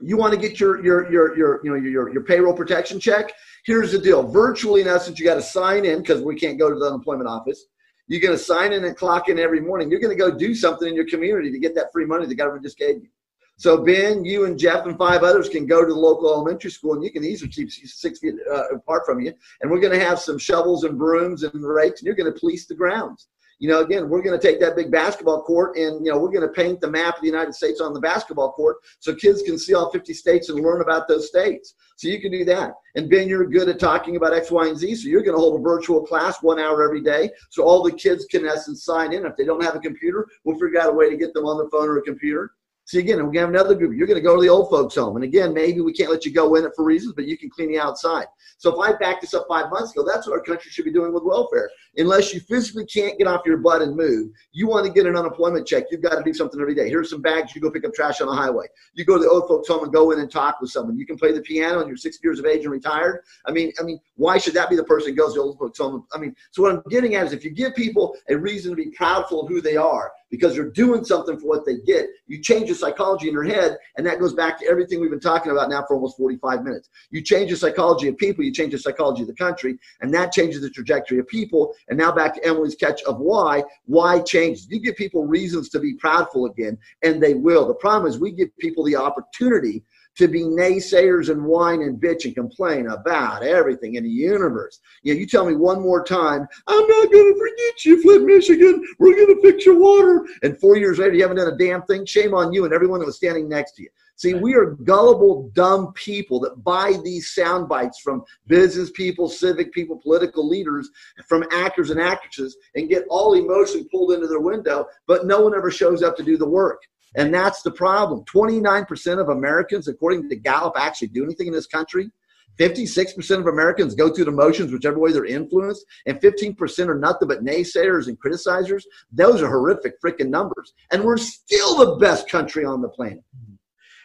You want to get your your your your you know your your payroll protection check? Here's the deal. Virtually, in essence, you got to sign in because we can't go to the unemployment office. You're going to sign in and clock in every morning. You're going to go do something in your community to get that free money the government just gave you. So Ben, you and Jeff and five others can go to the local elementary school, and you can easily keep six feet uh, apart from you. And we're going to have some shovels and brooms and rakes, and you're going to police the grounds. You know, again, we're going to take that big basketball court, and you know, we're going to paint the map of the United States on the basketball court so kids can see all 50 states and learn about those states. So you can do that. And Ben, you're good at talking about X, Y, and Z, so you're going to hold a virtual class one hour every day, so all the kids can, in essence, sign in. If they don't have a computer, we'll figure out a way to get them on the phone or a computer See, again, to have another group. You're going to go to the old folks' home. And again, maybe we can't let you go in it for reasons, but you can clean the outside. So if I backed this up five months ago, that's what our country should be doing with welfare. Unless you physically can't get off your butt and move, you want to get an unemployment check, you've got to do something every day. Here's some bags. You go pick up trash on the highway. You go to the old folks' home and go in and talk with someone. You can play the piano and you're 60 years of age and retired. I mean, I mean, why should that be the person who goes to the old folks' home? I mean, so what I'm getting at is if you give people a reason to be proudful of who they are, because they're doing something for what they get. You change the psychology in their head, and that goes back to everything we've been talking about now for almost 45 minutes. You change the psychology of people, you change the psychology of the country, and that changes the trajectory of people. And now back to Emily's catch of why. Why changes? You give people reasons to be proudful again, and they will. The problem is we give people the opportunity to be naysayers and whine and bitch and complain about everything in the universe. You know, you tell me one more time, I'm not going to forget you, Flint, Michigan. We're going to fix your water. And four years later, you haven't done a damn thing. Shame on you and everyone that was standing next to you. See, we are gullible, dumb people that buy these sound bites from business people, civic people, political leaders, from actors and actresses, and get all emotion pulled into their window, but no one ever shows up to do the work. And that's the problem. 29% of Americans, according to Gallup, actually do anything in this country. 56% of Americans go through the motions, whichever way they're influenced, and 15% are nothing but naysayers and criticizers. Those are horrific freaking numbers. And we're still the best country on the planet.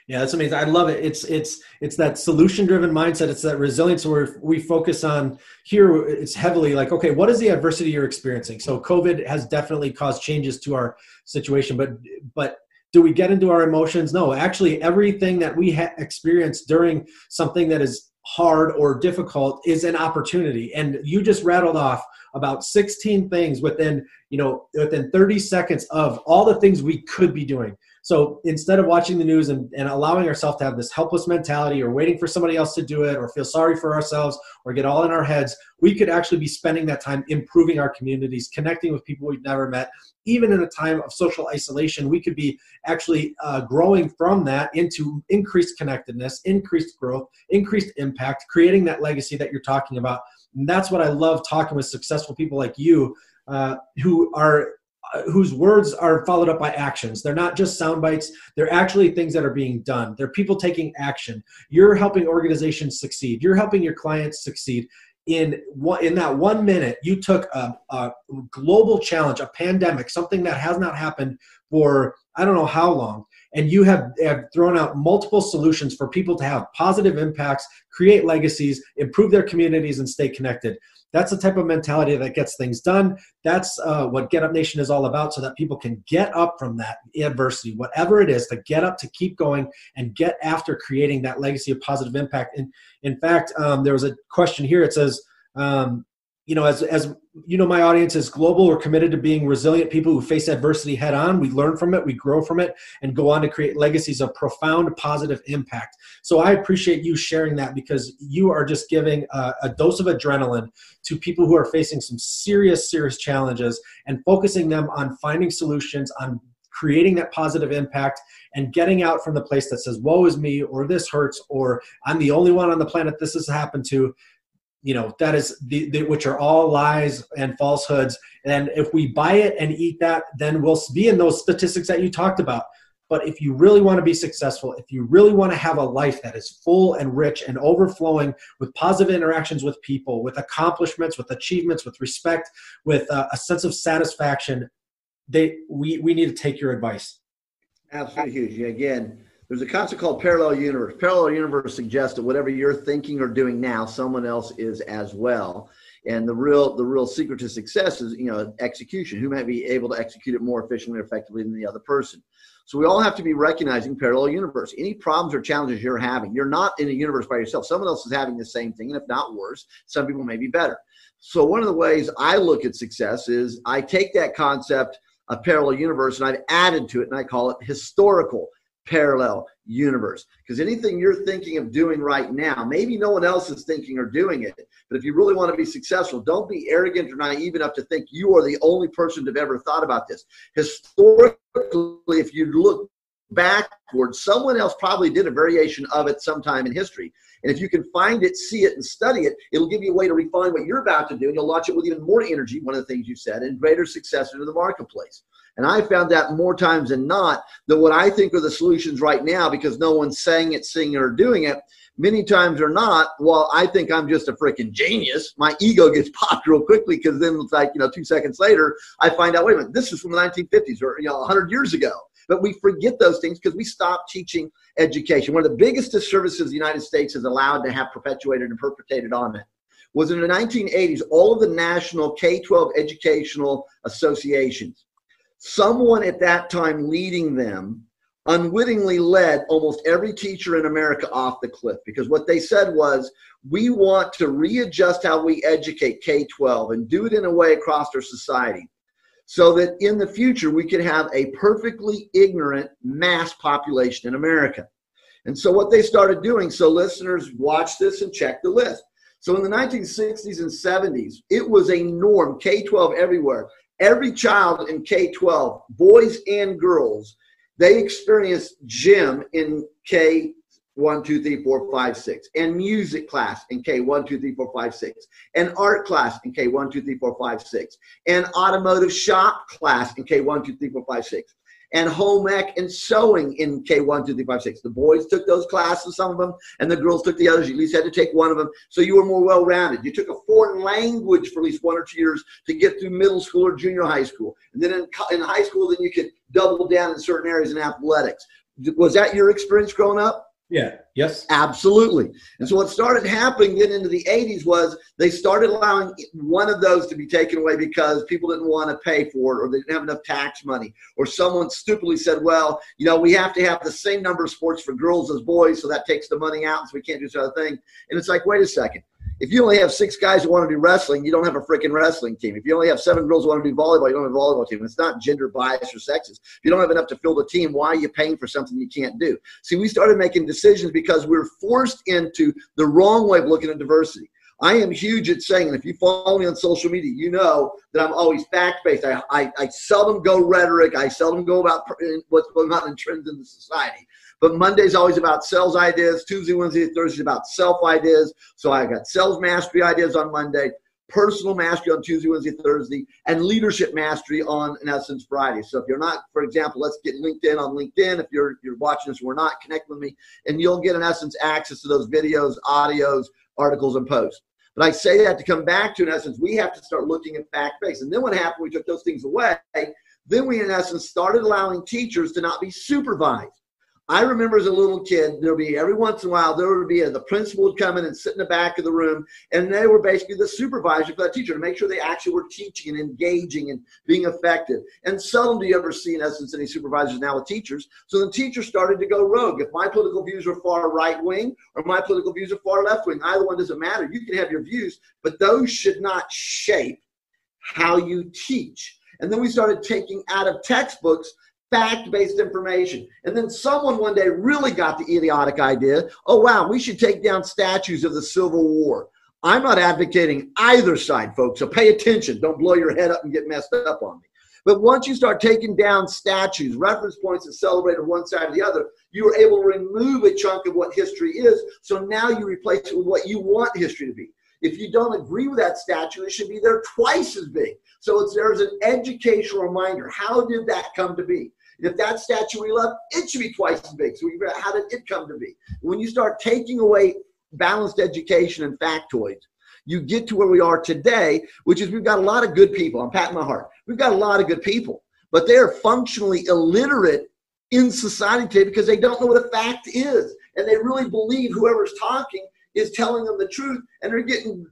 Yeah, that's amazing. I love it. It's it's it's that solution driven mindset. It's that resilience where we focus on here. It's heavily like, okay, what is the adversity you're experiencing? So COVID has definitely caused changes to our situation, but but do we get into our emotions? No actually everything that we ha- experience during something that is hard or difficult is an opportunity. And you just rattled off about 16 things within you know within 30 seconds of all the things we could be doing so instead of watching the news and, and allowing ourselves to have this helpless mentality or waiting for somebody else to do it or feel sorry for ourselves or get all in our heads, we could actually be spending that time improving our communities, connecting with people we've never met. Even in a time of social isolation, we could be actually uh, growing from that into increased connectedness, increased growth, increased impact, creating that legacy that you're talking about. And that's what I love talking with successful people like you uh, who are Uh, whose words are followed up by actions. They're not just sound bites. They're actually things that are being done. They're people taking action. You're helping organizations succeed. You're helping your clients succeed. In one, in that one minute, you took a, a global challenge, a pandemic, something that has not happened for I don't know how long, and you have, have thrown out multiple solutions for people to have positive impacts, create legacies, improve their communities, and stay connected. That's the type of mentality that gets things done. That's uh, what Get Up Nation is all about, so that people can get up from that adversity, whatever it is, to get up, to keep going, and get after creating that legacy of positive impact. And in fact, um, there was a question here. It says, um, you know, as, as you know, my audience is global. We're committed to being resilient people who face adversity head on. We learn from it, we grow from it, and go on to create legacies of profound positive impact. So I appreciate you sharing that because you are just giving a, a dose of adrenaline to people who are facing some serious, serious challenges and focusing them on finding solutions, on creating that positive impact and getting out from the place that says, woe is me, or this hurts, or I'm the only one on the planet this has happened to you know that is the, the, which are all lies and falsehoods. And if we buy it and eat that then we'll be in those statistics that you talked about. But if you really want to be successful if you really want to have a life that is full and rich and overflowing with positive interactions with people with accomplishments with achievements with respect with uh, a sense of satisfaction they we we need to take your advice. Absolutely huge again there's a concept called parallel universe. Parallel universe suggests that whatever you're thinking or doing now, someone else is as well. And the real the real secret to success is you know execution. Who might be able to execute it more efficiently or effectively than the other person? So we all have to be recognizing parallel universe. Any problems or challenges you're having, you're not in a universe by yourself. Someone else is having the same thing, and if not worse, some people may be better. So one of the ways I look at success is I take that concept of parallel universe and I've added to it, and I call it historical parallel universe. Because anything you're thinking of doing right now, maybe no one else is thinking or doing it. But if you really want to be successful, don't be arrogant or naive enough to think you are the only person to have ever thought about this. Historically, if you look backwards, someone else probably did a variation of it sometime in history. And if you can find it, see it, and study it, it'll give you a way to refine what you're about to do, and you'll launch it with even more energy, one of the things you said, and greater success into the marketplace. And I found that more times than not that what I think are the solutions right now, because no one's saying it, seeing it, or doing it, many times are not, well, I think I'm just a freaking genius. My ego gets popped real quickly because then it's like, you know, two seconds later, I find out, wait a minute, this is from the 1950s or, you know, 100 years ago. But we forget those things because we stop teaching education. One of the biggest disservices the United States has allowed to have perpetuated and perpetrated on it was in the 1980s, all of the national K 12 educational associations someone at that time leading them unwittingly led almost every teacher in America off the cliff because what they said was, we want to readjust how we educate K 12 and do it in a way across our society so that in the future we could have a perfectly ignorant mass population in America. And so what they started doing, so listeners watch this and check the list. So in the 1960s and 70s, it was a norm, K 12 everywhere every child in K 12, boys and girls, they experience gym in K one, two, three, four, five, six, and music class in K one, two, three, four, five, six, and art class in K one, two, three, four, five, six, and automotive shop class in K one, two, three, four, five, six and home ec and sewing in K1, 2, 3, 5, 6. The boys took those classes, some of them, and the girls took the others. You at least had to take one of them. So you were more well rounded. You took a foreign language for at least one or two years to get through middle school or junior high school. And then in, in high school, then you could double down in certain areas in athletics. Was that your experience growing up? Yeah. Yes. Absolutely. And so what started happening then into the 80s was they started allowing one of those to be taken away because people didn't want to pay for it or they didn't have enough tax money. Or someone stupidly said, well, you know, we have to have the same number of sports for girls as boys, so that takes the money out, so we can't do this other thing. And it's like, wait a second if you only have six guys who want to do wrestling, you don't have a freaking wrestling team. If you only have seven girls who want to do volleyball, you don't have a volleyball team. It's not gender bias or sexist. If you don't have enough to fill the team, why are you paying for something you can't do? See, we started making decisions because we we're forced into the wrong way of looking at diversity. I am huge at saying, and if you follow me on social media, you know that I'm always fact based. I, I, I, seldom go rhetoric. I seldom go about what's going on in trends in the society. But Monday's always about sales ideas. Tuesday, Wednesday, Thursday is about self ideas. So I got sales mastery ideas on Monday, personal mastery on Tuesday, Wednesday, Thursday, and leadership mastery on, in essence, Friday. So if you're not, for example, let's get LinkedIn on LinkedIn. If you're you're watching this, we're not connect with me, and you'll get in essence access to those videos, audios, articles, and posts. But I say that to come back to, in essence, we have to start looking at fact based. And then what happened? We took those things away. Then we, in essence, started allowing teachers to not be supervised. I remember as a little kid, there'd be every once in a while, there would be a, the principal would come in and sit in the back of the room, and they were basically the supervisor for that teacher to make sure they actually were teaching and engaging and being effective. And seldom do you ever see, in essence, any supervisors now with teachers. So the teachers started to go rogue. If my political views are far right wing or my political views are far left wing, either one doesn't matter. You can have your views, but those should not shape how you teach. And then we started taking out of textbooks fact based information. And then someone one day really got the idiotic idea oh, wow, we should take down statues of the Civil War. I'm not advocating either side, folks, so pay attention. Don't blow your head up and get messed up on me. But once you start taking down statues, reference points that celebrate one side or the other, you are able to remove a chunk of what history is. So now you replace it with what you want history to be. If you don't agree with that statue, it should be there twice as big. So it's, there's an educational reminder. How did that come to be? If that statue we love, it should be twice as big. So how did it come to be? When you start taking away balanced education and factoids, you get to where we are today, which is we've got a lot of good people. I'm patting my heart. We've got a lot of good people, but they are functionally illiterate in society today because they don't know what a fact is. And they really believe whoever's talking is telling them the truth, and they're getting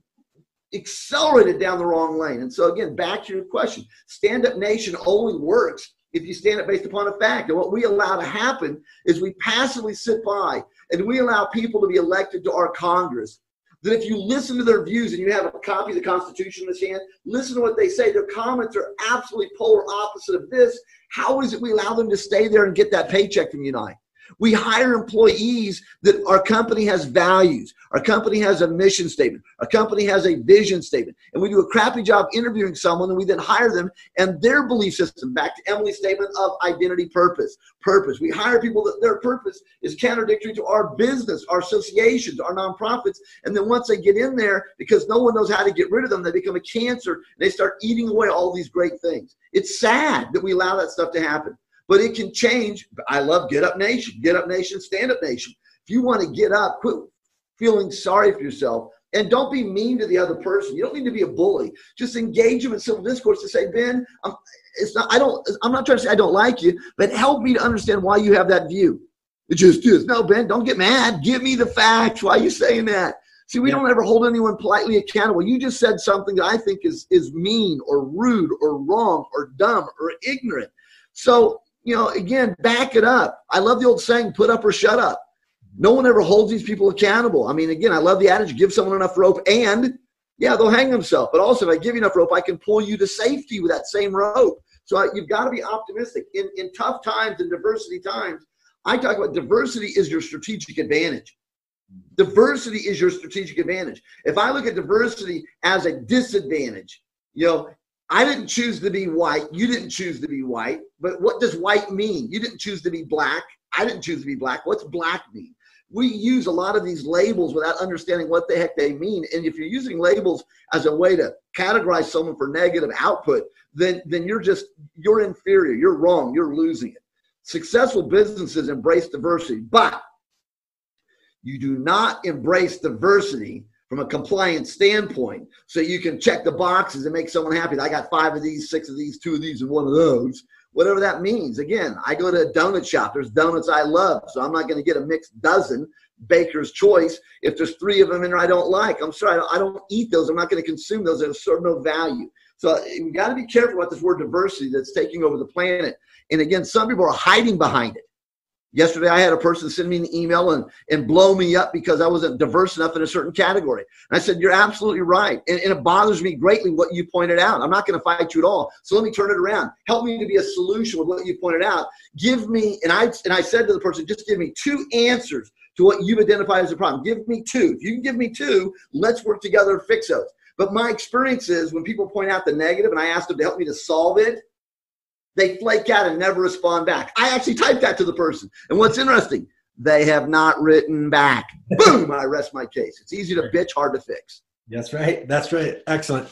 accelerated down the wrong lane. And so, again, back to your question Stand Up Nation only works if you stand up based upon a fact. And what we allow to happen is we passively sit by and we allow people to be elected to our Congress. That if you listen to their views and you have a copy of the Constitution in this hand, listen to what they say. Their comments are absolutely polar opposite of this. How is it we allow them to stay there and get that paycheck from Unite? We hire employees that our company has values. Our company has a mission statement. Our company has a vision statement. And we do a crappy job interviewing someone and we then hire them and their belief system, back to Emily's statement of identity purpose. Purpose. We hire people that their purpose is contradictory to our business, our associations, our nonprofits. And then once they get in there, because no one knows how to get rid of them, they become a cancer and they start eating away all these great things. It's sad that we allow that stuff to happen but it can change. I love Get Up Nation, Get Up Nation, Stand Up Nation. If you want to get up, quit feeling sorry for yourself. And don't be mean to the other person. You don't need to be a bully. Just engage them in civil discourse to say, Ben, I'm, it's not. I don't. I'm not trying to say I don't like you, but help me to understand why you have that view. It just is. No, Ben, don't get mad. Give me the facts. Why are you saying that? See, we yeah. don't ever hold anyone politely accountable. You just said something that I think is is mean or rude or wrong or dumb or ignorant. So you know, again, back it up. I love the old saying, put up or shut up. No one ever holds these people accountable. I mean, again, I love the adage, give someone enough rope and yeah, they'll hang themselves. But also, if I give you enough rope, I can pull you to safety with that same rope. So I, you've got to be optimistic. In, in tough times and diversity times, I talk about diversity is your strategic advantage. Diversity is your strategic advantage. If I look at diversity as a disadvantage, you know, I didn't choose to be white. You didn't choose to be white. But what does white mean? You didn't choose to be black. I didn't choose to be black. What's black mean? We use a lot of these labels without understanding what the heck they mean. And if you're using labels as a way to categorize someone for negative output, then, then you're just, you're inferior. You're wrong. You're losing it. Successful businesses embrace diversity, but you do not embrace diversity from a compliance standpoint so you can check the boxes and make someone happy. I got five of these, six of these, two of these, and one of those, whatever that means. Again, I go to a donut shop. There's donuts I love, so I'm not going to get a mixed dozen baker's choice if there's three of them in there I don't like. I'm sorry, I don't, eat those. I'm not going to consume those. Sort of no value. So we got to be careful about this word diversity that's taking over the planet. And again, some people are hiding behind it. Yesterday, I had a person send me an email and, and blow me up because I wasn't diverse enough in a certain category. And I said, You're absolutely right. And, and it bothers me greatly what you pointed out. I'm not going to fight you at all. So let me turn it around. Help me to be a solution with what you pointed out. Give me, and I, and I said to the person, Just give me two answers to what you've identified as a problem. Give me two. If you can give me two, let's work together to fix those. But my experience is when people point out the negative and I ask them to help me to solve it, they flake out and never respond back. I actually typed that to the person. And what's interesting, they have not written back. Boom, I rest my case. It's easy to bitch, hard to fix. That's right. That's right. Excellent.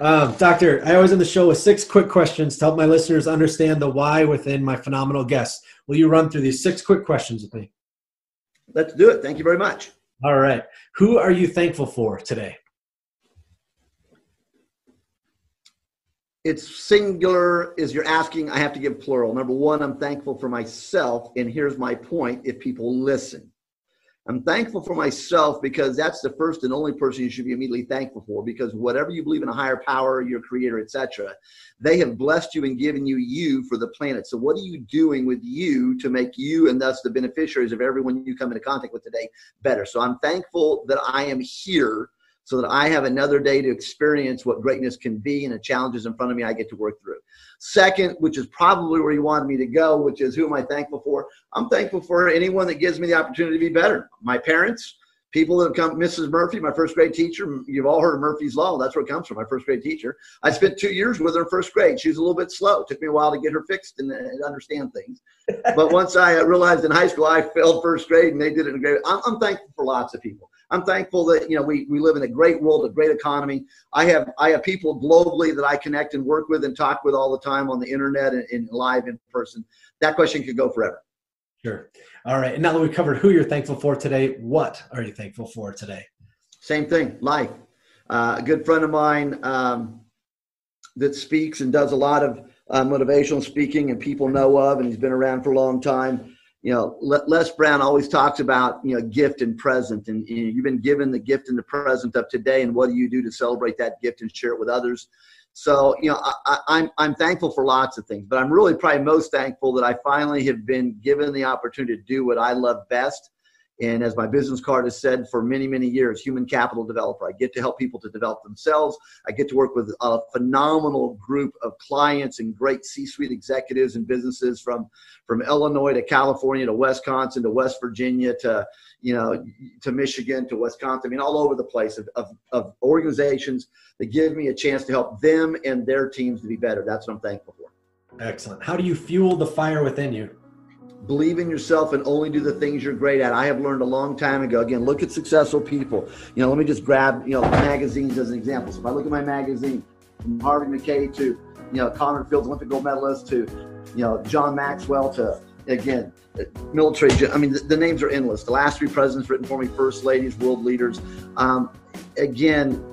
Um, doctor, I always end the show with six quick questions to help my listeners understand the why within my phenomenal guests. Will you run through these six quick questions with me? Let's do it. Thank you very much. All right. Who are you thankful for today? It's singular is you're asking i have to give plural. Number one i'm thankful for myself and here's my point if people listen. I'm thankful for myself because that's the first and only person you should be immediately thankful for because whatever you believe in a higher power your creator etc they have blessed you and given you you for the planet. So what are you doing with you to make you and thus the beneficiaries of everyone you come into contact with today better? So i'm thankful that i am here so that I have another day to experience what greatness can be and the challenges in front of me I get to work through. Second, which is probably where you wanted me to go, which is who am I thankful for? I'm thankful for anyone that gives me the opportunity to be better. My parents, people that have come, Mrs. Murphy, my first grade teacher. You've all heard of Murphy's Law. That's where it comes from, my first grade teacher. I spent two years with her in first grade. She was a little bit slow. It took me a while to get her fixed and, and understand things. but once I realized in high school I failed first grade and they did it in grade, I'm, I'm thankful for lots of people. I'm thankful that you know we, we live in a great world, a great economy. I have I have people globally that I connect and work with and talk with all the time on the internet and, and live in person. That question could go forever. Sure. All right. And now that we've covered who you're thankful for today, what are you thankful for today? Same thing, life. Uh, a good friend of mine um, that speaks and does a lot of uh, motivational speaking and people know of, and he's been around for a long time. You know, Les Brown always talks about you know gift and present, and know, you've been given the gift and the present of today, and what do you do to celebrate that gift and share it with others? So you know, I, I'm I'm thankful for lots of things, but I'm really probably most thankful that I finally have been given the opportunity to do what I love best and as my business card has said for many, many years, human capital developer. I get to help people to develop themselves. I get to work with a phenomenal group of clients and great C-suite executives and businesses from, from Illinois to California to Wisconsin to West Virginia to, you know, to Michigan to Wisconsin. I mean, all over the place of, of, of organizations that give me a chance to help them and their teams to be better. That's what I'm thankful for. Excellent. How do you fuel the fire within you? Believe in yourself and only do the things you're great at. I have learned a long time ago. Again, look at successful people. You know, let me just grab, you know, magazines as an example. So if I look at my magazine from Harvey Mackay to, you know, Connor Fields, Olympic gold medalist to, you know, John Maxwell to, again, military. I mean, the, the names are endless. The last three presidents written for me, first ladies, world leaders. Um, again,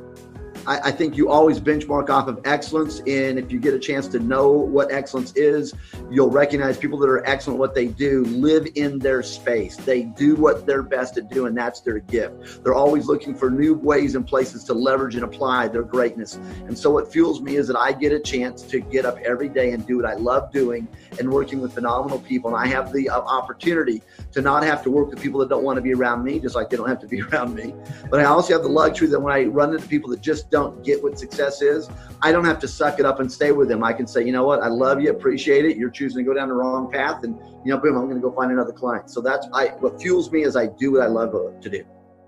I, I, think you always benchmark off of excellence. And if you get a chance to know what excellence is, you'll recognize people that are excellent what they do live in their space. They do what they're best at doing. That's their gift. They're always looking for new ways and places to leverage and apply their greatness. And so what fuels me is that I get a chance to get up every day and do what I love doing and working with phenomenal people. And I have the uh, opportunity to not have to work with people that don't want to be around me, just like they don't have to be around me. But I also have the luxury that when I run into people that just don't get what success is, I don't have to suck it up and stay with them. I can say, you know what, I love you, appreciate it. You're choosing to go down the wrong path, and you know, boom, I'm going to go find another client. So that's I what fuels me is I do what I love uh, to do.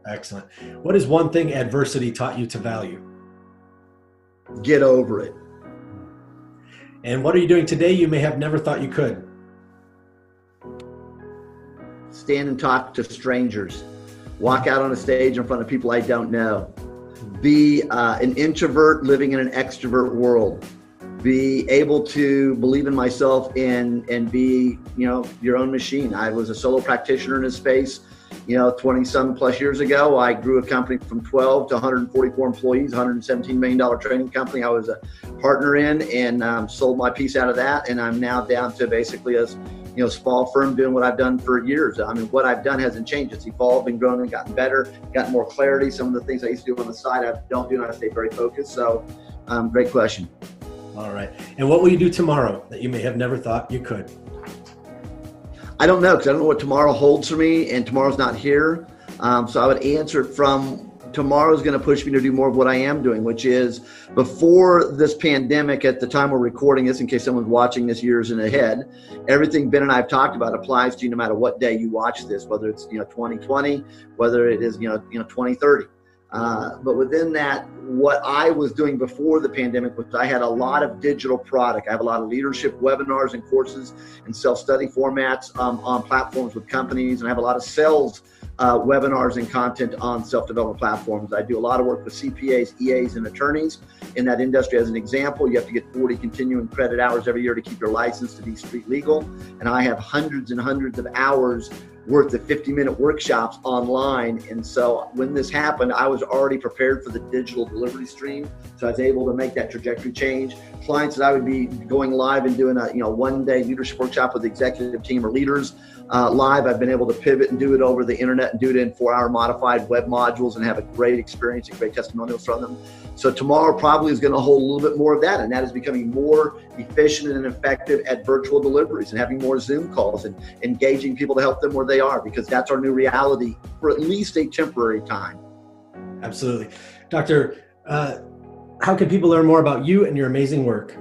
Excellent. What is one thing adversity taught you to value? Get over it. And what are you doing today you may have never thought you could? Stand and talk to strangers. Walk out on a stage in front of people I don't know be uh, an introvert living in an extrovert world. Be able to believe in myself and and be you know your own machine. I was a solo practitioner in this space you know 20 some plus years ago. I grew a company from 12 to 144 employees 117 million dollar training company i was a partner in and um, sold my piece out of that and i'm now down to basically a you know, small firm doing what I've done for years. I mean, what I've done hasn't changed. It's evolved and grown and gotten better, gotten more clarity. Some of the things I used to do on the side, I don't do, and I stay very focused. So, um, great question. All right. And what will you do tomorrow that you may have never thought you could? I don't know because I don't know what tomorrow holds for me, and tomorrow's not here. Um, so I would answer it from tomorrow is going to push me to do more of what I am doing, which is before this pandemic, at the time we're recording this, in case someone's watching this years in ahead, everything Ben and I have talked about applies to you no matter what day you watch this, whether it's you know 2020, whether it is you know you know 2030. Uh, but within that, what I was doing before the pandemic was I had a lot of digital product. I have a lot of leadership webinars and courses and self study formats um, on platforms with companies, and I have a lot of sales uh, webinars and content on self-development platforms. I do a lot of work with CPAs, EAs, and attorneys in that industry. As an example, you have to get 40 continuing credit hours every year to keep your license to be street legal, and I have hundreds and hundreds of hours worth of 50 minute workshops online. And so when this happened, I was already prepared for the digital delivery stream. So I was able to make that trajectory change. Clients that I would be going live and doing a you know one day leadership workshop with the executive team or leaders uh, live. I've been able to pivot and do it over the internet and do it in four hour modified web modules and have a great experience and great testimonials from them. So tomorrow probably is going to hold a little bit more of that, and that is becoming more efficient and effective at virtual deliveries and having more Zoom calls and engaging people to help them where they are because that's our new reality for at least a temporary time. Absolutely, Doctor. Uh, how can people learn more about you and your amazing work?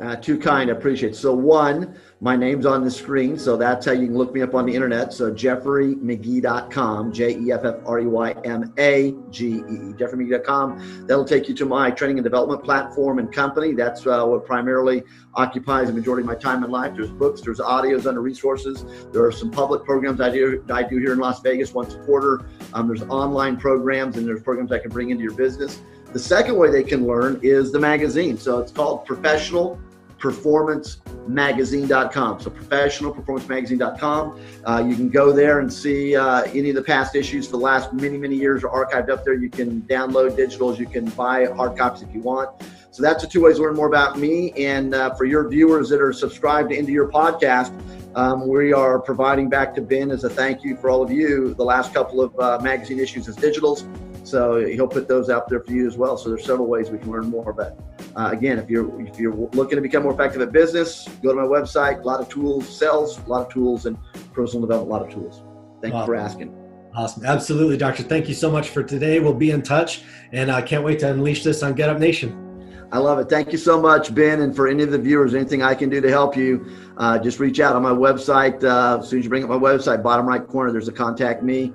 Uh, too kind. I appreciate it. So, one, my name's on the screen. So, that's how you can look me up on the internet. So, jeffreymagee.com, J E F F R E Y M A G E E, jeffreymagee.com. That'll take you to my training and development platform and company. That's uh, what primarily occupies the majority of my time in life. There's books, there's audios under resources. There are some public programs I do, I do here in Las Vegas once a quarter. Um, there's online programs and there's programs I can bring into your business. The second way they can learn is the magazine. So it's called Professional performancemagazine.com. So professionalperformancemagazine.com. Uh, you can go there and see uh, any of the past issues for the last many, many years are archived up there. You can download digitals. You can buy hard copies if you want. So that's the two ways to learn more about me. And uh, for your viewers that are subscribed into your podcast, um, we are providing back to Ben as a thank you for all of you the last couple of uh, magazine issues as digitals. So he'll put those out there for you as well. So there's several ways we can learn more. But uh, again, if you're if you're looking to become more effective at business, go to my website. A lot of tools, sales, a lot of tools, and personal development, a lot of tools. Thank awesome. you for asking. Awesome, absolutely, Doctor. Thank you so much for today. We'll be in touch, and I can't wait to unleash this on Get Up Nation. I love it. Thank you so much, Ben. And for any of the viewers, anything I can do to help you, uh, just reach out on my website. Uh, as soon as you bring up my website, bottom right corner, there's a contact me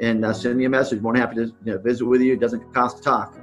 and uh, send me a message. More than happy to you know, visit with you. It doesn't cost to talk.